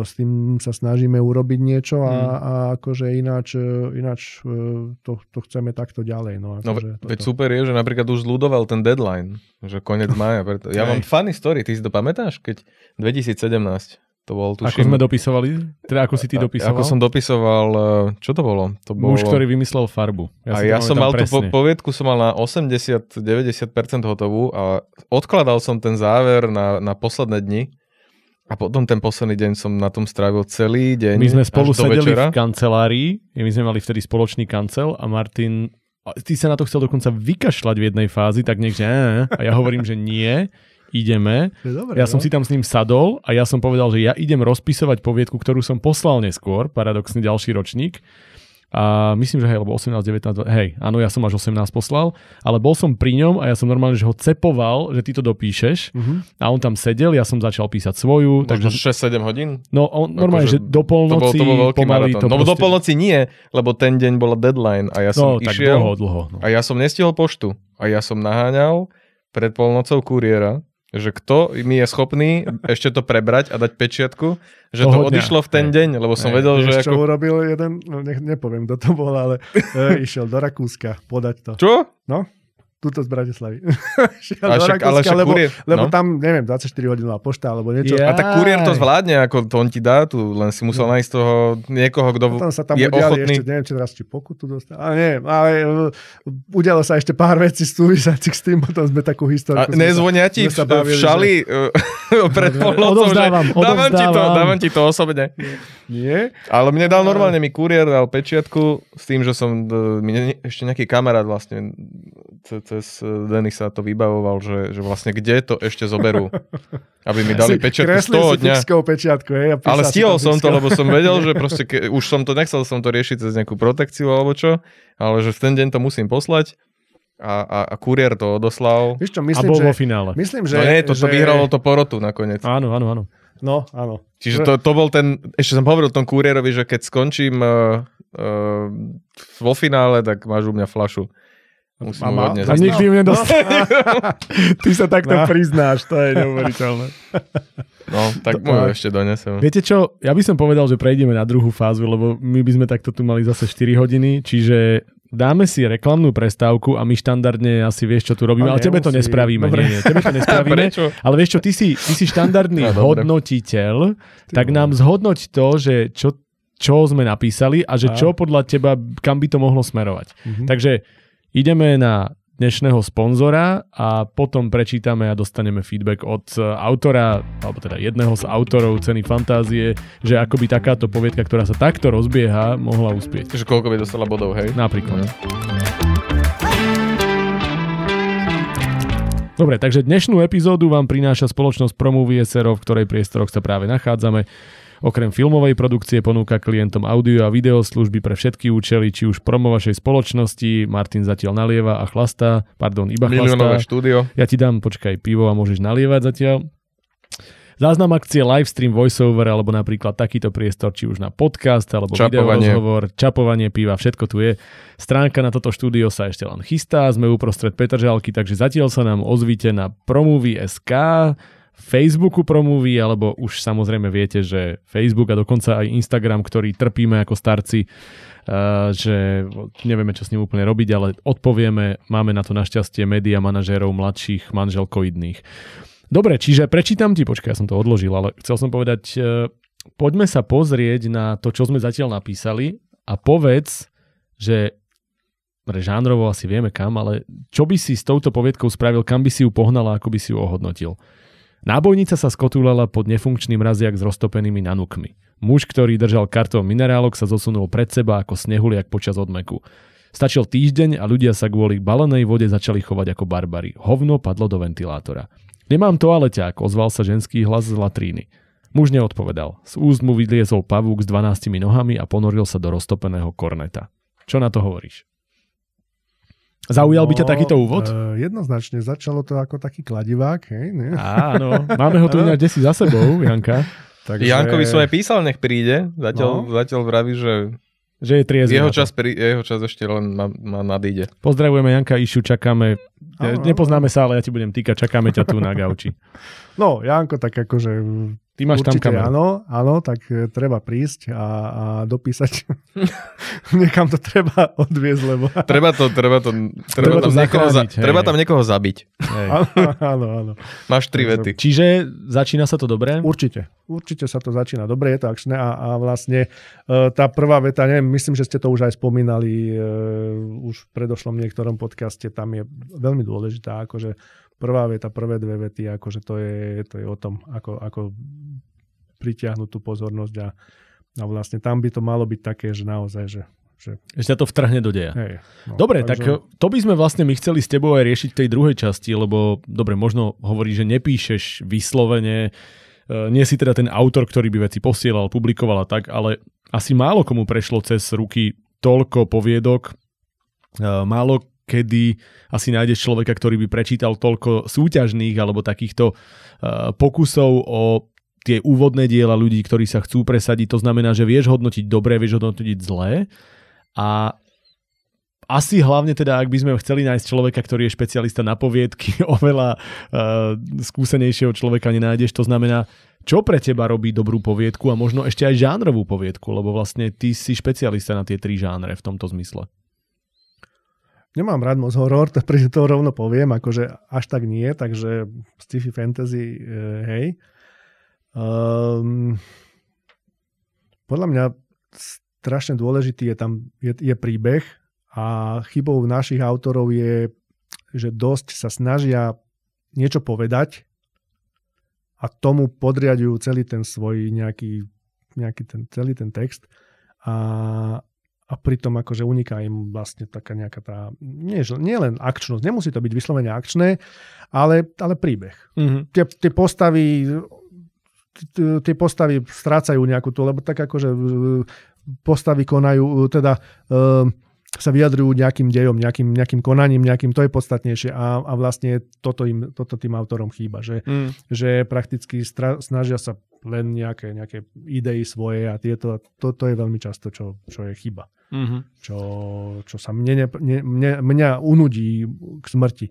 S tým sa snažíme urobiť niečo a, Mm. a akože ináč, e, ináč e, to, to chceme takto ďalej. No, No, akože ve- veď toto. super je, že napríklad už zludoval ten deadline, že konec mája. Preto... Ja mám funny story, ty si to pamätáš? Keď 2017 to bol, Ako tuším... sme dopisovali? Teda ako si ty a- dopisoval? Ako som dopisoval, e, čo to bolo? To bolo... Muž, ktorý vymyslel farbu. a si ja som mal tú presne. poviedku som mal na 80-90% hotovú a odkladal som ten záver na, na posledné dni a potom ten posledný deň som na tom strávil celý deň. My sme spolu sedeli večera. v kancelárii, my sme mali vtedy spoločný kancel a Martin, a ty sa na to chcel dokonca vykašľať v jednej fázi, tak "Á", a ja hovorím, že nie, ideme. Dobré, Ja som no? si tam s ním sadol a ja som povedal, že ja idem rozpisovať poviedku, ktorú som poslal neskôr, paradoxne ďalší ročník. A myslím, že hej, lebo 18, 19, hej, áno, ja som až 18 poslal, ale bol som pri ňom a ja som normálne, že ho cepoval, že ty to dopíšeš Mhm. a on tam sedel, ja som začal písať svoju, Možno takže 6-7 hodín. no on normálne, Akože že do To bol, polnoci to bol veľký pomaly maratón. to No do proste- polnoci nie, lebo ten deň bola deadline a ja som No, tak išiel dlho, dlho. No. a ja som nestihol poštu a ja som naháňal pred polnocou kuriéra, že kto mi je schopný ešte to prebrať a dať pečiatku, že to Toho dňa. odišlo v ten deň, lebo som Hej. vedel, že Vieš, čo ako... urobil jeden, no nech, nepoviem, kto to bol, ale e, išiel do Rakúska podať to. Čo? No, tuto z Bratislavy. Ale však- ale však lebo, kurier- lebo no. tam, neviem, 24 hodinová pošta alebo niečo. Je. A tak kuriér to Jaj. zvládne, ako to on ti dá, tu len si musel nájsť toho niekoho, kto Potom sa tam je udiali ochotný. ešte, neviem, či raz či pokutu dostal, ale neviem, ale uh, udialo sa ešte pár vecí súvisiacich s tým, potom sme takú históriu. A nezvonia ti v, sa v bavili, šali uh, pred polnocou, že Odovzdávam, dávam ti to, dávam ti to osobne. Nie? Ale mne dal normálne mi kuriér, dal pečiatku s tým, že som, ne- ešte nejaký kamarát vlastne cez eh, Denisa to vybavoval, že, že vlastne kde to ešte zoberú, aby mi dali pečiatku z toho dňa. pečiatku, hej? a Ale stihol som to, lebo som vedel, že proste ke, už som to, nechcel som to riešiť cez nejakú protekciu alebo čo, ale že v ten deň to musím poslať a, a, a kuriér to odoslal. Vieš čo, A myslím, bol že... vo finále. Myslím, Že, že... no nie, to, to že... vyhralo to porotu nakoniec. Áno, áno, áno. No, áno. Čiže to, to bol ten, ešte som hovoril tom kuriérovi, že keď skončím uh, uh, vo finále, tak máš u mňa flašu. Musím A mu má- odniesť. A nikdy ju nedostal. Ty sa takto No. priznáš, to je neuveriteľné. No, tak mu ju ešte donesem. Viete čo, ja by som povedal, že prejdeme na druhú fázu, lebo my by sme takto tu mali zase 4 hodiny, čiže dáme si reklamnú prestávku a my štandardne asi vieš, čo tu robíme, A ale tebe to nespravíme. Dobre. Nie, nie, tebe to nespravíme. Prečo? Ale vieš čo, ty si, ty si štandardný No, dobre. hodnotiteľ, tak nám zhodnoť to, že čo, čo sme napísali a že A. čo podľa teba, kam by to mohlo smerovať. Mhm. Takže ideme na dnešného sponzora a potom prečítame a dostaneme feedback od e, autora, alebo teda jedného z autorov ceny fantázie, že ako by takáto poviedka, ktorá sa takto rozbieha, mohla uspieť. Že koľko by dostala bodov, hej? Napríklad. Dobre, takže dnešnú epizódu vám prináša spoločnosť Promovie SRO, v ktorej priestoroch sa práve nachádzame. Okrem filmovej produkcie ponúka klientom audio a video služby pre všetky účely, či už promo vašej spoločnosti, Martin zatiaľ nalieva a chlastá, pardon, iba Miliónové chlastá. štúdio. Ja ti dám, počkaj, pivo a môžeš nalievať zatiaľ. Záznam akcie, livestream, voiceover alebo napríklad takýto priestor, či už na podcast alebo Čapovanie. videorozhovor, čapovanie piva, všetko tu je. Stránka na toto štúdio sa ešte len chystá, sme uprostred Petržalky, takže zatiaľ sa nám ozvite na Promovy.sk, Facebooku Promovy, alebo už samozrejme viete, že Facebook a dokonca aj Instagram, ktorý trpíme ako starci, uh, že nevieme, čo s ním úplne robiť, ale odpovieme, máme na to našťastie média manažérov mladších manželkoidných. Dobre, čiže prečítam ti, počkaj, ja som to odložil, ale chcel som povedať, e, poďme sa pozrieť na to, čo sme zatiaľ napísali a povedz, že žánrovo asi vieme kam, ale čo by si s touto poviedkou spravil, kam by si ju pohnal a ako by si ju ohodnotil? Nábojnica sa skotúlala pod nefunkčný mraziak s roztopenými nanukmi. Muž, ktorý držal kartón minerálok, sa zosunul pred seba ako snehuliak počas odmeku. Stačil týždeň a ľudia sa kvôli balenej vode začali chovať ako barbary. Hovno padlo do ventilátora. Nemám toaleťák, ozval sa ženský hlas z latríny. Muž neodpovedal. Z úst mu vyliezol pavúk s 12 nohami a ponoril sa do roztopeného korneta. Čo na to hovoríš? Zaujal by ťa takýto úvod? Uh, jednoznačne, začalo to ako taký kladivák, hej? Nie? Áno, máme ho tu ináč desi za sebou, Janka. Takže... Jankovi som aj písal, nech príde. Zatiaľ, No. zatiaľ vraví, že Že je triezvy. jeho čas, pri, jeho čas ešte len má, má nadíde. Pozdravujeme Janka Išu, čakáme. Áno, Nepoznáme sa, ale ja ti budem týkať, čakáme ťa tu na gauči. No, Janko, tak akože Ty máš tam určite kameru. áno, áno, tak e, treba prísť a, a dopísať. Niekam to treba odviezť, lebo... Treba to, treba to, Treba treba, to tam, niekoho za, treba tam niekoho zabiť. Hej. áno, áno, áno. Máš tri vety. Čiže začína sa to dobre? Určite. Určite sa to začína dobre, je to akčné a, a vlastne e, tá prvá veta, neviem, myslím, že ste to už aj spomínali e, už v predošlom niektorom podcaste, tam je veľmi dôležitá, akože prvá veta, prvé dve vety, akože to je, to je o tom, ako, ako pritiahnuť tú pozornosť a, a vlastne tam by to malo byť také, že naozaj, že, že Ešte to vtrhne do deja. hej. No, Dobre, tak to by sme vlastne my chceli s tebou aj riešiť v tej druhej časti, lebo dobre, možno hovorí, že nepíšeš vyslovene, e, nie si teda ten autor, ktorý by veci posielal, publikoval a tak, ale asi málo komu prešlo cez ruky toľko poviedok, e, málo kedy asi nájdeš človeka, ktorý by prečítal toľko súťažných alebo takýchto e, pokusov o tie úvodné diela ľudí, ktorí sa chcú presadiť. To znamená, že vieš hodnotiť dobre, vieš hodnotiť zlé. A asi hlavne teda, ak by sme chceli nájsť človeka, ktorý je špecialista na poviedky, oveľa uh, skúsenejšieho človeka nenájdeš. To znamená, čo pre teba robí dobrú poviedku a možno ešte aj žánrovú poviedku, lebo vlastne ty si špecialista na tie tri žánre v tomto zmysle. Nemám rád moc horor, to, to rovno poviem, akože až tak nie, takže sci-fi fantasy, e, hej. Um, podľa mňa strašne dôležitý je tam je, je príbeh a chybou našich autorov je, že dosť sa snažia niečo povedať a tomu podriadujú celý ten svoj nejaký, nejaký ten, celý ten text a, a pritom akože uniká im vlastne taká nejaká tá, nie, nie len akčnosť, nemusí to byť vyslovene akčné, ale, ale príbeh. Mm-hmm. Tie, tie postavy tie postavy strácajú nejakú tú, lebo tak akože postavy konajú, teda e, sa vyjadrujú nejakým dejom, nejakým, nejakým konaním, nejakým, to je podstatnejšie a, a vlastne toto, im, toto tým autorom chýba, že, mm. že prakticky stra, snažia sa len nejaké, nejaké idei svoje a tieto, toto je veľmi často, čo, čo je chyba. Mm-hmm. Čo, čo sa mne, mne, mne, mňa unudí k smrti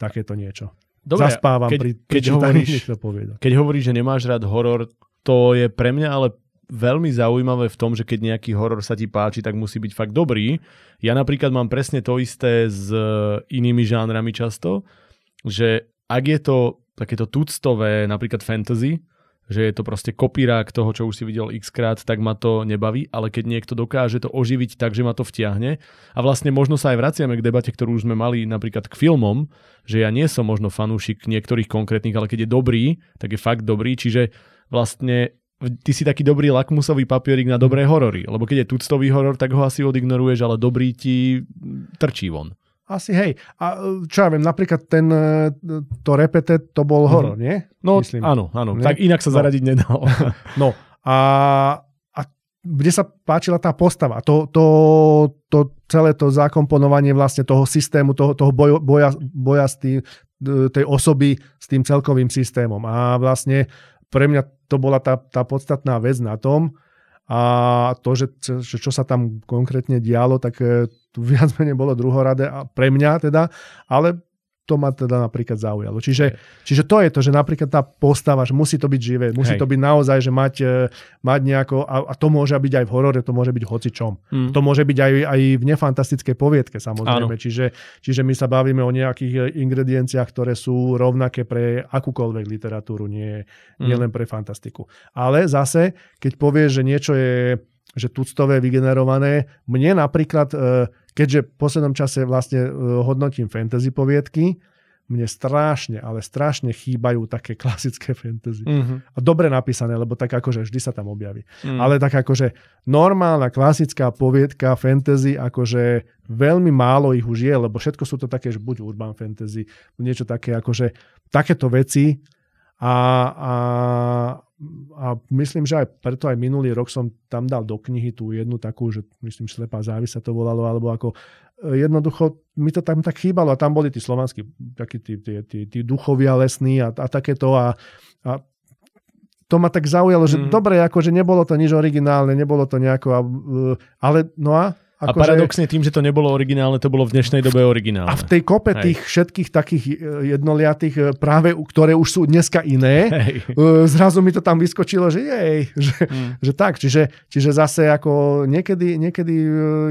takéto niečo. Dobre, Zaspávam keď, pri, pri keď hovoríš, to Keď hovoríš, že nemáš rád horor, to je pre mňa ale veľmi zaujímavé v tom, že keď nejaký horor sa ti páči, tak musí byť fakt dobrý. Ja napríklad mám presne to isté s inými žánrami často, že ak je to takéto tuctové, napríklad fantasy, že je to proste kopírák toho, čo už si videl x krát, tak ma to nebaví, ale keď niekto dokáže to oživiť tak, že ma to vtiahne a vlastne možno sa aj vraciame k debate, ktorú už sme mali napríklad k filmom, že ja nie som možno fanúšik niektorých konkrétnych, ale keď je dobrý, tak je fakt dobrý, čiže vlastne ty si taký dobrý lakmusový papierik na dobré horory, lebo keď je tuctový horor, tak ho asi odignoruješ, ale dobrý ti trčí von. Asi hej. A čo ja viem, napríklad ten, e, to repete, to bol mhm. horor, nie? No Myslím. áno, áno. Nie? Tak inak sa no. zaradiť nedalo. no a, a kde sa páčila tá postava, to, to, to celé to zakomponovanie vlastne toho systému, toho, toho boja, boja, boja s tým, tej osoby s tým celkovým systémom. A vlastne pre mňa to bola tá, tá podstatná vec na tom, a to, že, že čo sa tam konkrétne dialo, tak e, tu viac menej bolo druhoradé pre mňa teda, ale to ma teda napríklad zaujalo. Čiže, čiže to je to, že napríklad tá postava, že musí to byť živé, musí Hej. to byť naozaj, že mať, e, mať nejako, a, a to môže byť aj v horore, to môže byť hocičom. Mm. To môže byť aj, aj v nefantastickej poviedke samozrejme. Čiže, čiže my sa bavíme o nejakých e, ingredienciách, ktoré sú rovnaké pre akúkoľvek literatúru, nie, mm. nie len pre fantastiku. Ale zase, keď povieš, že niečo je že tuctové vygenerované. Mne napríklad, e, keďže v poslednom čase vlastne e, hodnotím fantasy poviedky, mne strašne, ale strašne chýbajú také klasické fantasy. Mm-hmm. A dobre napísané, lebo tak akože vždy sa tam objaví. Mm. Ale tak akože normálna klasická poviedka fantasy, akože veľmi málo ich už je, lebo všetko sú to také, že buď urban fantasy, niečo také akože takéto veci a, a a myslím, že aj preto aj minulý rok som tam dal do knihy tú jednu takú, že myslím, slepá závis sa to volalo, alebo ako e, jednoducho mi to tam tak chýbalo a tam boli tí slovanskí, takí tí, tí, tí, tí duchovia lesní a, a takéto a, a to ma tak zaujalo, že mm. dobre, akože nebolo to nič originálne, nebolo to nejako, e, ale no a ako a paradoxne že... tým, že to nebolo originálne, to bolo v dnešnej dobe originálne. A v tej kope Hej. tých všetkých takých e, jednoliatých e, práve, ktoré už sú dneska iné, Hej. E, zrazu mi to tam vyskočilo, že jej, že, hmm. že tak. Čiže, čiže zase ako niekedy, niekedy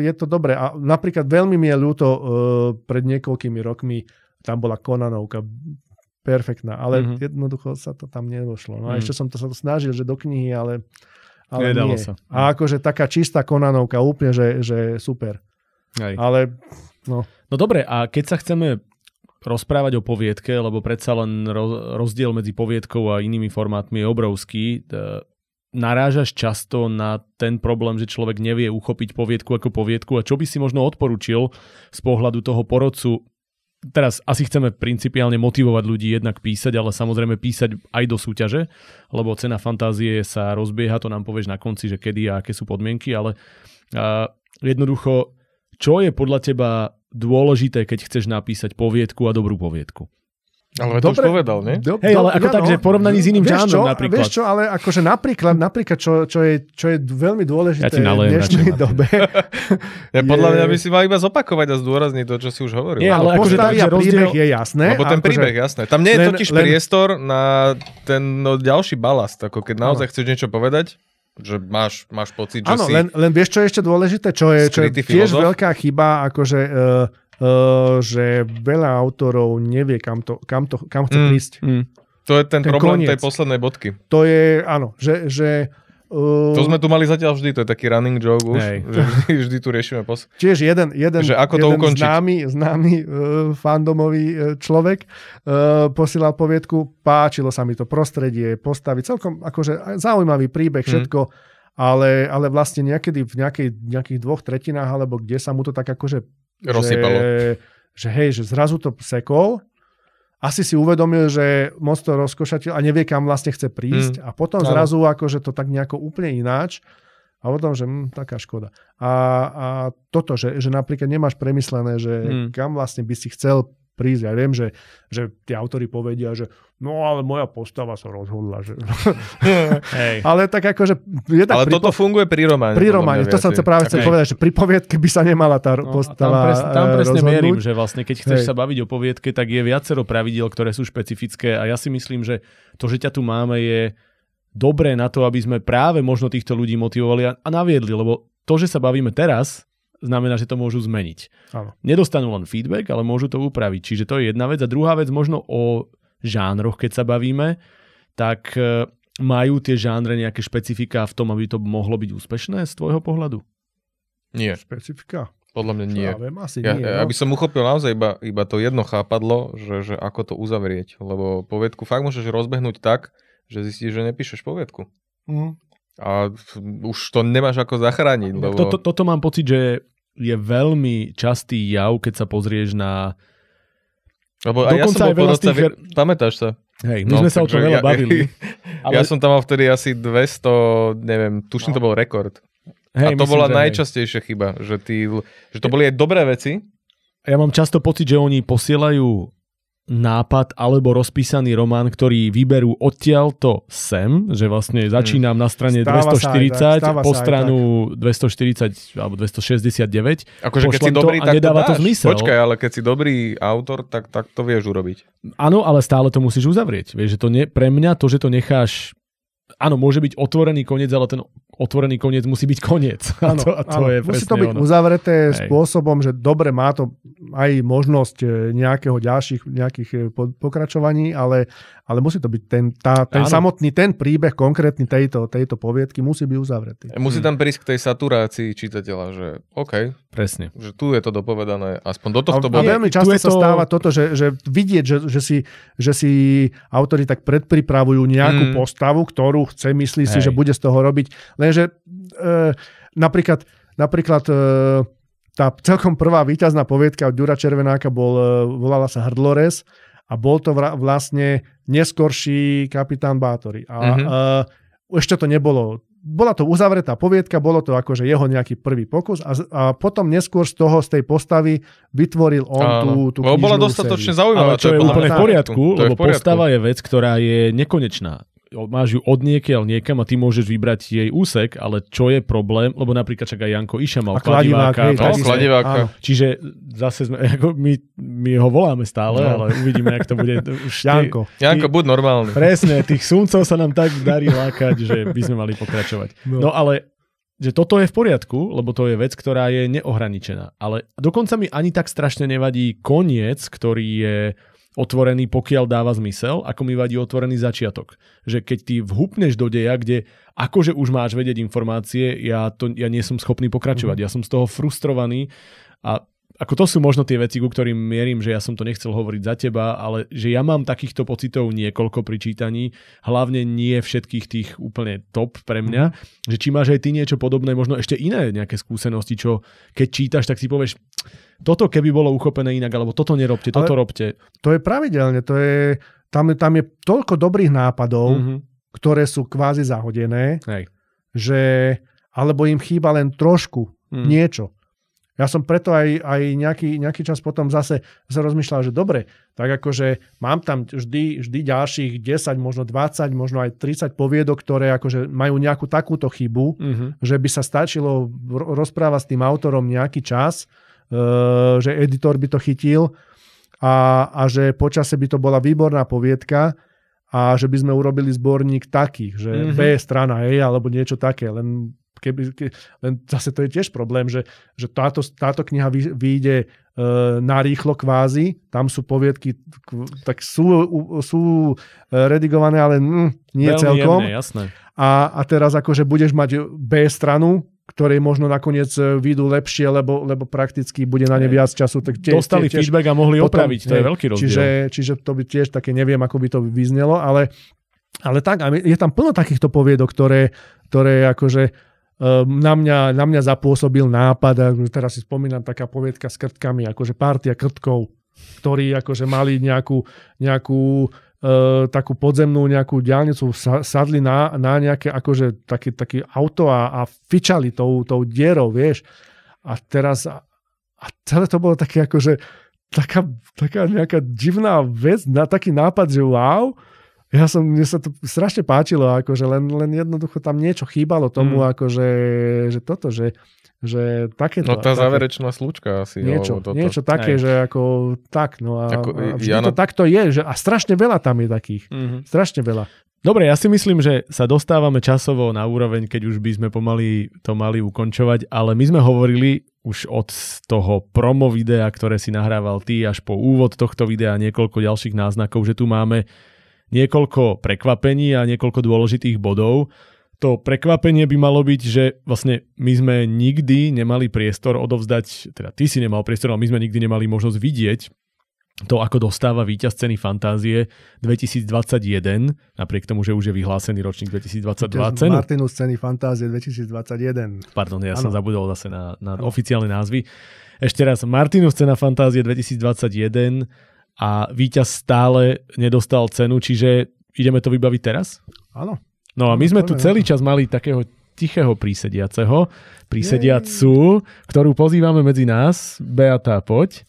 je to dobré. A napríklad veľmi mi je ľúto, pred niekoľkými rokmi tam bola Konanovka perfektná, ale mm-hmm. jednoducho sa to tam nedošlo. No a mm. ešte som to sa to snažil, že do knihy, ale ale Nedalo nie. sa. A akože taká čistá konanovka, úplne, že, že super. Aj. Ale, no. No dobre, a keď sa chceme rozprávať o poviedke, lebo predsa len rozdiel medzi poviedkou a inými formátmi je obrovský, narážaš často na ten problém, že človek nevie uchopiť poviedku ako poviedku a čo by si možno odporučil z pohľadu toho porodcu teraz asi chceme principiálne motivovať ľudí jednak písať, ale samozrejme písať aj do súťaže, lebo cena fantázie sa rozbieha, to nám povieš na konci, že kedy a aké sú podmienky, ale uh, jednoducho, čo je podľa teba dôležité, keď chceš napísať poviedku a dobrú poviedku? Ale to Dobre, už povedal, nie? Do, Hej, ale ako ja, tak, no, že porovnaní s iným žánrom napríklad. Vieš čo, ale akože napríklad, napríklad čo, čo, je, čo je veľmi dôležité ja v dnešnej dobe. ja je... podľa mňa by si mal iba zopakovať a zdôrazniť to, čo si už hovoril. Nie, ale akože tak, že príbeh je jasné. Lebo ten príbeh, akože... jasné. Tam nie je totiž len... priestor na ten no, ďalší balast. Ako keď naozaj chceš niečo povedať, že máš, máš pocit, že ano, si... len, len vieš, čo je ešte dôležité, čo je, čo je tiež veľká chyba, akože uh, že veľa autorov nevie, kam, to, kam, to, kam chce Mm. prísť. Mm. To je ten, Ten problém koniec. tej poslednej bodky. To je, áno, že... že uh, To sme tu mali zatiaľ vždy, to je taký running joke už, Hej. že vždy, vždy tu riešime pos... Tiež jeden, jeden, Že ako to jeden ukončiť. známy, známy uh, fandomový uh, človek uh, posielal poviedku, páčilo sa mi to prostredie, postavy, celkom akože zaujímavý príbeh, Mhm. všetko, ale, ale vlastne niekedy v nejakej, nejakých dvoch tretinách, alebo kde sa mu to tak akože Rozsypalo. Že, že hej, že zrazu to sekol, asi si uvedomil, že moc to rozkošatil a nevie, kam vlastne chce prísť a potom Áno. zrazu akože to tak nejako úplne ináč a potom, že hm, taká škoda. A, a toto, že, že napríklad nemáš premyslené, že Hmm. kam vlastne by si chcel prísť. Ja viem, že, že tí autori povedia, že no ale moja postava sa rozhodla. Že... Hej. ale tak akože je tak Ale pri, toto funguje pri románe. pri románe, to chcel práve chcel Hej. povedať, že pri poviedke by sa nemala tá No, a tam, postava pres, tam eh, presne rozhodnúť. mierim, že vlastne keď chceš Hej. sa baviť o poviedke, tak je viacero pravidiel, ktoré sú špecifické a ja si myslím, že to, že ťa tu máme, je dobré na to, aby sme práve možno týchto ľudí motivovali a, a naviedli, lebo to, že sa bavíme teraz, znamená, že to môžu zmeniť. Áno. Nedostanú len feedback, ale môžu to upraviť. Čiže to je jedna vec. A druhá vec, možno o žánroch, keď sa bavíme, tak e, majú tie žánre nejaké špecifika v tom, aby to mohlo byť úspešné z tvojho pohľadu? Nie, Špecifika? podľa mňa nie. Ja viem, asi Ja, nie. ja, no. aby som uchopil naozaj iba, iba to jedno chápadlo, že, že ako to uzavrieť. Lebo poviedku fakt môžeš rozbehnúť tak, že zistíš, že nepíšeš poviedku. Mhm. A už to nemáš ako zachrániť. Lebo... Toto, toto mám pocit, že je veľmi častý jav, keď sa pozrieš na... Lebo aj ja Dokonca som aj veľa tých- vie- pamätáš sa? Hej, my No, sme sa o tom veľa ja- bavili. Ale... Ja som tam mal vtedy asi 200, neviem, tuším, to bol rekord. hej, a to myslím, bola že hej. najčastejšia chyba, že, tí, že to boli aj dobré veci, Ja mám často pocit, že oni posielajú nápad alebo rozpísaný román, ktorý vyberú odtiaľ to sem, že vlastne začínam na strane Stáva sa aj tak, 240, stáva po stranu 240 alebo 269. akože keď si to dobrý, a tak nedáva to to dáš. zmysel. Počkaj, ale keď si dobrý autor, tak, tak to vieš urobiť. Áno, ale stále to musíš uzavrieť. Vieš, že to ne, pre mňa to, že to necháš Áno, môže byť otvorený koniec, ale ten otvorený koniec musí byť koniec. A Áno, to, a to áno. je Musí to byť ono. uzavreté Hej. spôsobom, že dobre má to aj možnosť e, nejakého ďalších nejakých e, po- pokračovaní, ale, ale musí to byť ten, tá, ten Áno. samotný, ten príbeh konkrétny tejto, tejto poviedky musí byť uzavretý. Musí Hmm. tam prísť k tej saturácii čitateľa, že OK, Presne. že tu je to dopovedané, aspoň do tohto A, a bodu. veľmi často sa to- stáva toto, že, že vidieť, že, že, si, že si autori tak predpripravujú nejakú Mm. postavu, ktorú chce, myslí si, Hej. že bude z toho robiť. Lenže e, napríklad, napríklad e, tá celkom prvá víťazná poviedka od Ďura Červenáka bol, e, volala sa Hrdlores a bol to vlastne neskorší kapitán Bátory. A Mhm. e, ešte to nebolo bola to uzavretá poviedka, bolo to akože jeho nejaký prvý pokus a, a potom neskôr z toho, z tej postavy vytvoril on tú, tú Lebo bola dostatočne sériu. zaujímavá. Ale čo je podľa úplne v poriadku, To je lebo v poriadku. postava je vec, ktorá je nekonečná. Máš ju od niekiaľ niekam a ty môžeš vybrať jej úsek, ale čo je problém, lebo napríklad čak aj Janko Iša mal A Kladivák, kladiváka. hej, No, kladiváka. Áno. Čiže zase sme, ako my, my ho voláme stále, No. ale uvidíme, jak to bude. Už Janko. Janko, buď normálny. Presne, tých sumcov sa nám tak darí lákať, že by sme mali pokračovať. No, No. ale že toto je v poriadku, lebo to je vec, ktorá je neohraničená. Ale dokonca mi ani tak strašne nevadí koniec, ktorý je otvorený, pokiaľ dáva zmysel, ako mi vadí otvorený začiatok. Že keď ty vhupneš do deja, kde akože už máš vedieť informácie, ja, to, ja nie som schopný pokračovať. Ja som z toho frustrovaný a ako to sú možno tie veci, ku ktorým mierim, že ja som to nechcel hovoriť za teba, ale že ja mám takýchto pocitov niekoľko pri čítaní, hlavne nie všetkých tých úplne top pre mňa, že či máš aj ty niečo podobné, možno ešte iné nejaké skúsenosti, čo keď čítaš, tak si povieš, toto keby bolo uchopené inak, alebo toto nerobte, toto Ale- robte. To je pravidelne, to je, tam, tam je toľko dobrých nápadov, Mhm. ktoré sú kvázi zahodené, Hej. že alebo im chýba len trošku Mhm. niečo. Ja som preto aj, aj nejaký, nejaký čas potom zase, zase rozmýšľal, že dobre, tak akože mám tam vždy, vždy ďalších 10, možno 20, možno aj 30 poviedok, ktoré akože majú nejakú takúto chybu, Mhm. že by sa stačilo ro- rozprávať s tým autorom nejaký čas, e, že editor by to chytil a, a že počase by to bola výborná poviedka a že by sme urobili zborník taký, že Mhm. B strana, hej, alebo niečo také, len keby, ke, len zase to je tiež problém, že, že táto, táto kniha vy- vyjde e, narýchlo kvázi. Tam sú poviedky, k- tak sú, u- sú e, redigované, ale mm, nie Veľmi celkom. Jemné, jasné. A, a teraz akože budeš mať B stranu, ktorej možno nakoniec e, vyjdú lepšie, lebo, lebo prakticky bude na ne viac času. Tak tie, Dostali tie, tiež, feedback a mohli potom, opraviť, to je veľký rozdiel. čiže, čiže to by tiež také, neviem, ako by to vyznelo, ale, ale tak, je tam plno takýchto poviedok, ktoré, ktoré akože na mňa, na mňa zapôsobil nápad, a teraz si spomínam taká poviedka s krtkami, akože partia krtkov, ktorí akože mali nejakú, nejakú uh, takú podzemnú nejakú diálnicu, sa, sadli na, na nejaké akože taký, taký auto a, a fičali tou, tou dierou, vieš. A teraz a, a celé to bolo také akože taká, taká nejaká divná vec, na taký nápad, že wow, ja som, mne sa to strašne páčilo, akože len, len jednoducho tam niečo chýbalo tomu, Mm. akože, že toto, že, že takéto. No tá také- záverečná slučka asi. Niečo, toto. niečo také, Hej. že ako tak, no a, Ako, a vždy ja to na- takto je, že a strašne veľa tam je takých. Mhm. Strašne veľa. Dobre, ja si myslím, že sa dostávame časovo na úroveň, keď už by sme pomaly to mali ukončovať, ale my sme hovorili už od toho promo videa, ktoré si nahrával ty, až po úvod tohto videa niekoľko ďalších náznakov, že tu máme niekoľko prekvapení a niekoľko dôležitých bodov. To prekvapenie by malo byť, že vlastne my sme nikdy nemali priestor odovzdať, teda ty si nemal priestor, ale my sme nikdy nemali možnosť vidieť to, ako dostáva víťaz ceny fantázie 2021, napriek tomu, že už je vyhlásený ročník 2022 cenu. Martinus ceny Fantázie 2021. Pardon, ja Áno. som zabudol zase na, na oficiálne názvy. Ešte raz, Martinus cena fantázie 2021 a víťaz stále nedostal cenu, čiže ideme to vybaviť teraz? Áno. No a my sme tu celý čas mali takého tichého prísediaceho, prísediacu, ktorú pozývame medzi nás. Beata, poď.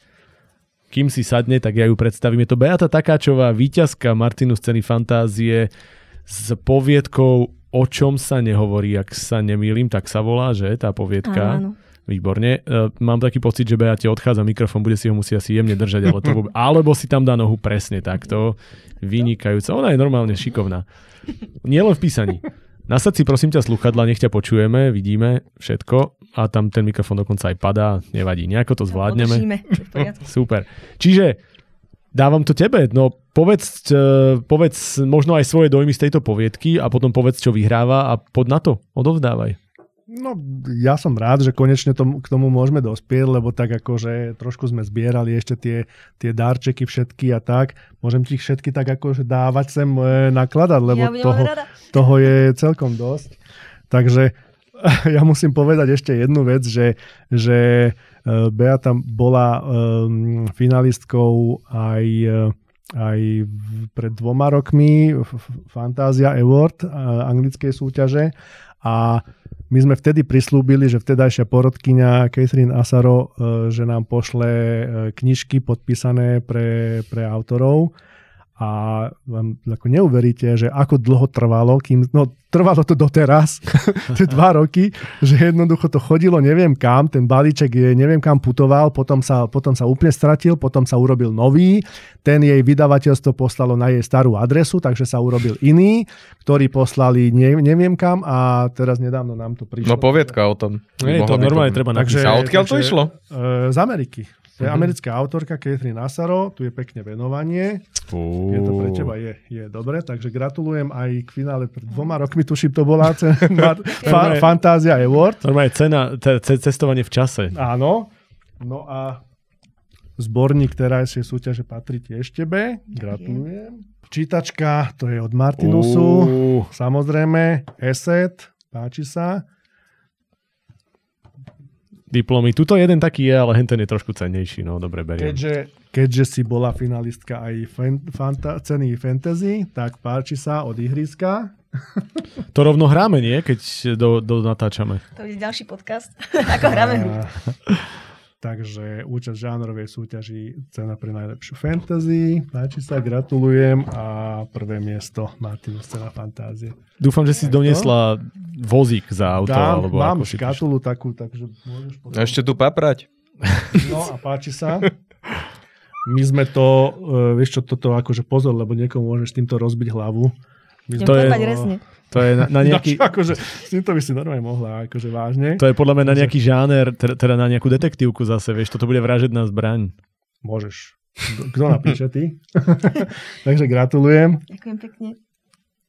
Kým si sadne, tak ja ju predstavím. Je to Beata Takáčová, víťazka Martinu z ceny fantázie s poviedkou O čom sa nehovorí, ak sa nemýlim, tak sa volá, že tá poviedka. Áno, áno. Výborne. E, mám taký pocit, že Beate odchádza mikrofón, bude si ho musieť asi jemne držať, ale to vôbec... alebo si tam dá nohu presne takto. Vynikajúca. Ona je normálne šikovná. Nielen v písaní. Nasad si prosím ťa sluchadla, nech ťa počujeme, vidíme všetko a tam ten mikrofón dokonca aj padá, nevadí, nejako to zvládneme. Super. Čiže dávam to tebe, no povedz, e, povedz možno aj svoje dojmy z tejto poviedky a potom povedz, čo vyhráva a pod na to, odovzdávaj. No, ja som rád, že konečne tom, k tomu môžeme dospieť, lebo tak akože trošku sme zbierali ešte tie, tie darčeky všetky a tak. Môžem ti ich všetky tak akože dávať sem e, nakladať, lebo ja toho, rada. toho je celkom dosť. Takže ja musím povedať ešte jednu vec, že, že e, Beata bola um, finalistkou aj, e, aj pred dvoma rokmi Fantasia Award anglickej súťaže a my sme vtedy prislúbili, že vtedajšia porodkyňa Catherine Asaro, e, že nám pošle e, knižky podpísané pre, pre autorov a vám ako neuveríte, že ako dlho trvalo, kým, no trvalo to doteraz, tie dva roky, že jednoducho to chodilo neviem kam, ten balíček je, neviem kam putoval, potom sa, potom sa úplne stratil, potom sa urobil nový, ten jej vydavateľstvo poslalo na jej starú adresu, takže sa urobil iný, ktorý poslali ne, neviem kam a teraz nedávno nám to prišlo. No poviedka o tom. Nie, to Mohla by normálne treba Takže- napísať. A odkiaľ to išlo? E, z Ameriky. To je Mhm. americká autorka Catherine Asaro, tu je pekne venovanie. Je to pre teba, je, je dobre, takže gratulujem aj k finále pred dvoma rokmi, tuším to bola cena, fa, Fantázia Award. Normálne cena, ce- ce- cestovanie v čase. Áno. No a zborník terajšej súťaže patrí tiež tebe. Gratulujem. Čítačka, to je od Martinusu. Uú, Samozrejme, Eset, páči sa. Diplomy. Tuto jeden taký je, ale henten je trošku cennejší. No, dobre, beriem. Keďže, keďže si bola finalistka aj fan, fanta, ceny fantasy, tak páči sa od ihriska. To rovno hráme, nie? Keď do, do natáčame. To je ďalší podcast. Ako hráme hru. Takže účasť v žánrovej súťaži cena pre najlepšiu fantasy. Páči sa, gratulujem a prvé miesto Martinus cena fantázie. Dúfam, že si doniesla vozík za auto. Dám, alebo mám ako škatulu takú, takže môžeš potom... Ešte tu paprať. No a páči sa. My sme to, uh, vieš čo, toto akože pozor, lebo niekomu môžeš týmto rozbiť hlavu. To je-. To je na, na nejaký... No, akože, s týmto by si normálne mohla, akože vážne. To je podľa mňa na nejaký žáner, teda na nejakú detektívku zase, vieš, toto bude vražedná zbraň. Môžeš. Kto napíše ty? Takže gratulujem. Ďakujem pekne.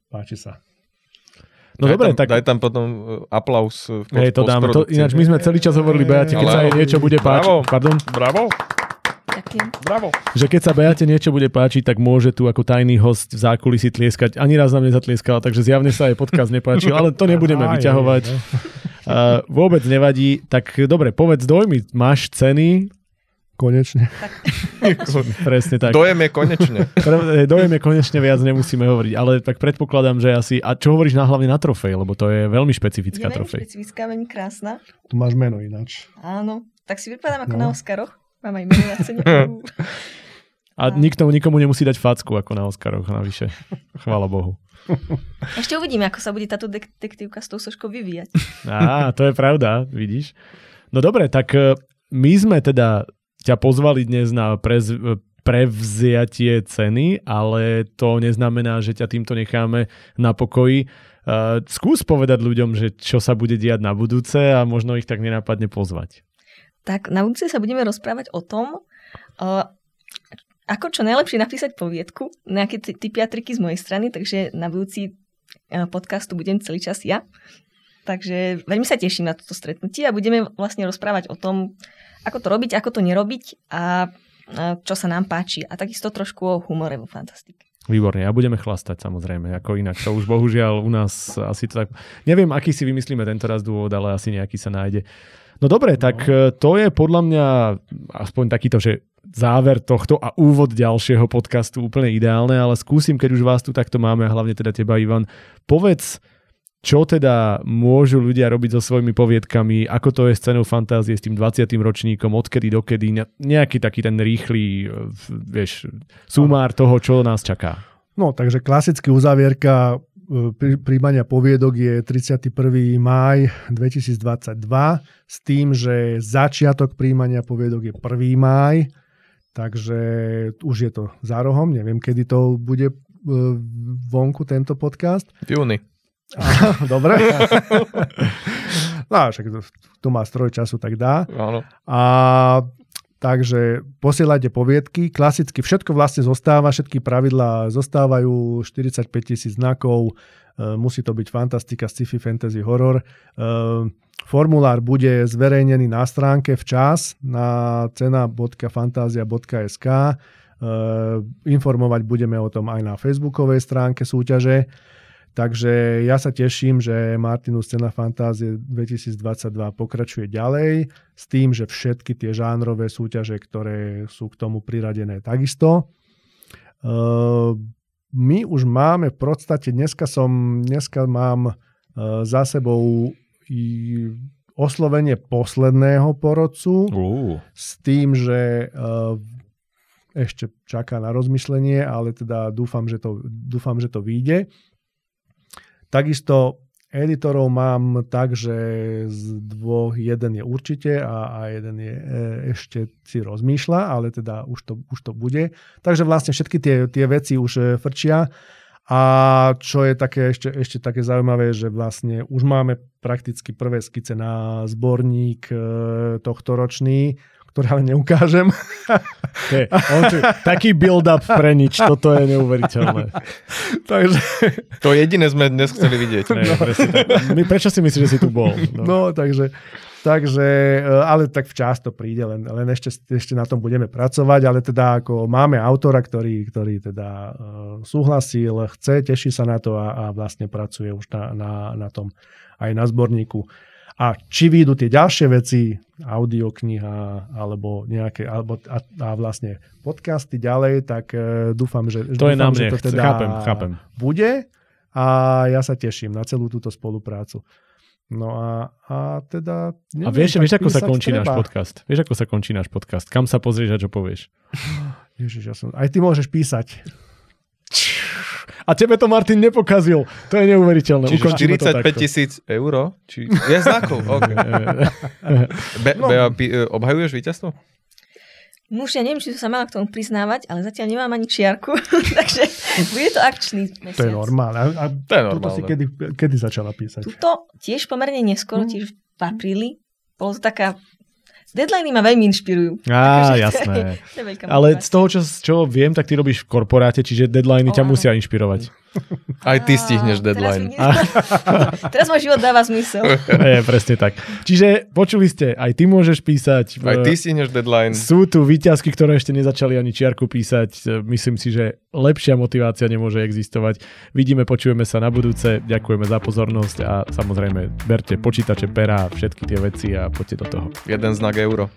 Páči sa. No daj dobre, tam, tak Daj tam potom uh, aplaus uh, v hej, to dáme. To, ináč my sme celý čas hovorili, Beate, keď Ale- sa jej niečo bude páčiť, Bravo. pardon, Bravo, Ďakujem. bravo. že keď sa Beate niečo bude páčiť, tak môže tu ako tajný host v zákulisí tlieskať. Ani raz nám nezatlieskala, takže zjavne sa jej podcast nepáčil, ale to nebudeme Aj, vyťahovať. aj, aj. Uh, vôbec nevadí. Tak dobre, povedz dojmy. Máš ceny? Konečne. Presne tak. Dojem je konečne. Pre- Dojem je konečne viac, nemusíme hovoriť, ale tak predpokladám, že asi... A čo hovoríš na hlavne na trofej, lebo to je veľmi Je špecifická veľmi trofej. špecifická, veľmi krásna. Tu máš meno ináč. Áno. Tak si vypadám ako No. na Oscaroch. Mám aj cene. A nikto, nikomu nemusí dať facku ako na Oscaroch navyše. Chvála Bohu. Ešte uvidíme, ako sa bude táto detektívka s tou soškou vyvíjať. Á, to je pravda, vidíš. No dobre, tak e, my sme teda ťa pozvali dnes na prez, prevziatie ceny, ale to neznamená, že ťa týmto necháme na pokoji. Uh, skús povedať ľuďom, že čo sa bude diať na budúce a možno ich tak nenápadne pozvať. Tak na budúce sa budeme rozprávať o tom, ako čo najlepšie napísať poviedku, nejaké ty- typy a triky z mojej strany, takže na budúci uh, podcastu budem celý čas ja. Takže veľmi sa teším na toto stretnutie a budeme vlastne rozprávať o tom, ako to robiť, ako to nerobiť a, a čo sa nám páči. A takisto trošku o humore vo fantastike. Výborne, a budeme chlastať samozrejme, ako inak. To už bohužiaľ u nás asi to tak... Neviem, aký si vymyslíme tento raz dôvod, ale asi nejaký sa nájde. No dobre, tak e, to je podľa mňa aspoň takýto, že záver tohto a úvod ďalšieho podcastu úplne ideálne, ale skúsim, keď už vás tu takto máme, a hlavne teda teba, Ivan, povedz, čo teda môžu ľudia robiť so svojimi poviedkami, ako to je s cenou fantázie s tým 20. ročníkom, odkedy dokedy, ne- nejaký taký ten rýchly, e, vieš, sumár toho, čo nás čaká. No, takže klasicky uzavierka príjmania poviedok je 31. máj 2022 s tým, že začiatok príjmania poviedok je 1. máj, takže už je to za rohom, neviem, kedy to bude e, vonku tento podcast. V júni. Dobre. No, však to, to má stroj času, tak dá. Áno. A takže posielajte poviedky. Klasicky všetko vlastne zostáva, všetky pravidlá zostávajú, 45 tisíc znakov, e, musí to byť fantastika, sci-fi, fantasy, horor. E, Formulár bude zverejnený na stránke včas na cena.fantázia.sk. E, Informovať budeme o tom aj na facebookovej stránke súťaže. Takže ja sa teším, že Martinus Cena Fantázie 2022 pokračuje ďalej s tým, že všetky tie žánrové súťaže, ktoré sú k tomu priradené takisto. Uh, my už máme v podstate, dneska som, dneska mám uh, za sebou oslovenie posledného porodcu Uh. s tým, že uh, ešte čaká na rozmyslenie, ale teda dúfam, že to, dúfam, že to vyjde. Takisto editorov mám tak, že z dvoch jeden je určite a, a jeden je e, ešte si rozmýšľa, ale teda už to, už to bude. Takže vlastne všetky tie, tie veci už e, frčia. A čo je také ešte, ešte také zaujímavé, že vlastne už máme prakticky prvé skice na zborník e, tohto ročný, ktoré ale neukážem. Je, on, tu- taký build-up pre nič, toto je neuveriteľné. Takže To jediné sme dnes chceli vidieť. Ne, tak. My, prečo si myslíš, že si tu bol? No. No, takže, takže, e, ale tak včas to príde, len, len ešte, ešte na tom budeme pracovať, ale teda ako máme autora, ktorý, ktorý teda uh, súhlasil, chce, teší sa na to a, a vlastne pracuje už na, na, na tom aj na zborníku. A či výjdu tie ďalšie veci, audiokniha alebo nejaké, alebo a, a vlastne podcasty ďalej, tak uh, dúfam, že, To je dúfam, na že mne, to teda chápem, chápem. bude a ja sa teším na celú túto spoluprácu. No a, a teda... A vieš, vieš, ako sa končí náš treba. podcast? Vieš, ako sa končí náš podcast? Kam sa pozrieš a čo povieš? Ježiš, ja som... Aj ty môžeš písať. A tebe to Martin nepokazil. To je neuveriteľné. Čiže Ukončíme to 45 takto. tisíc eur? Či... Je znakov, OK. Be, No. Bea, e, obhajuješ víťazstvo? No už ja neviem, či sa mala k tomu priznávať, ale zatiaľ nemám ani čiarku, takže bude to akčný mesiac. To je normálne. A, a To je normálne. si kedy, kedy začala písať? Tuto tiež pomerne neskoro, Mm. tiež v apríli. Bolo to taká... Deadliny ma veľmi inšpirujú. Á, Takže to je- jasné. to je veľká Ale z toho, čo, čo viem, tak ty robíš v korporáte, čiže deadliny O, ťa áno. musia inšpirovať. Aj ty stihneš teraz deadline. mi- Teraz môj život dáva zmysel. Je, presne tak. Čiže počuli ste, aj ty môžeš písať. Aj ty stihneš deadline. Sú tu výťazky, ktoré ešte nezačali ani čiarku písať. Myslím si, že lepšia motivácia nemôže existovať. Vidíme, počujeme sa na budúce. Ďakujeme za pozornosť a samozrejme berte počítače, pera, všetky tie veci a poďte do toho. Jeden znak euro.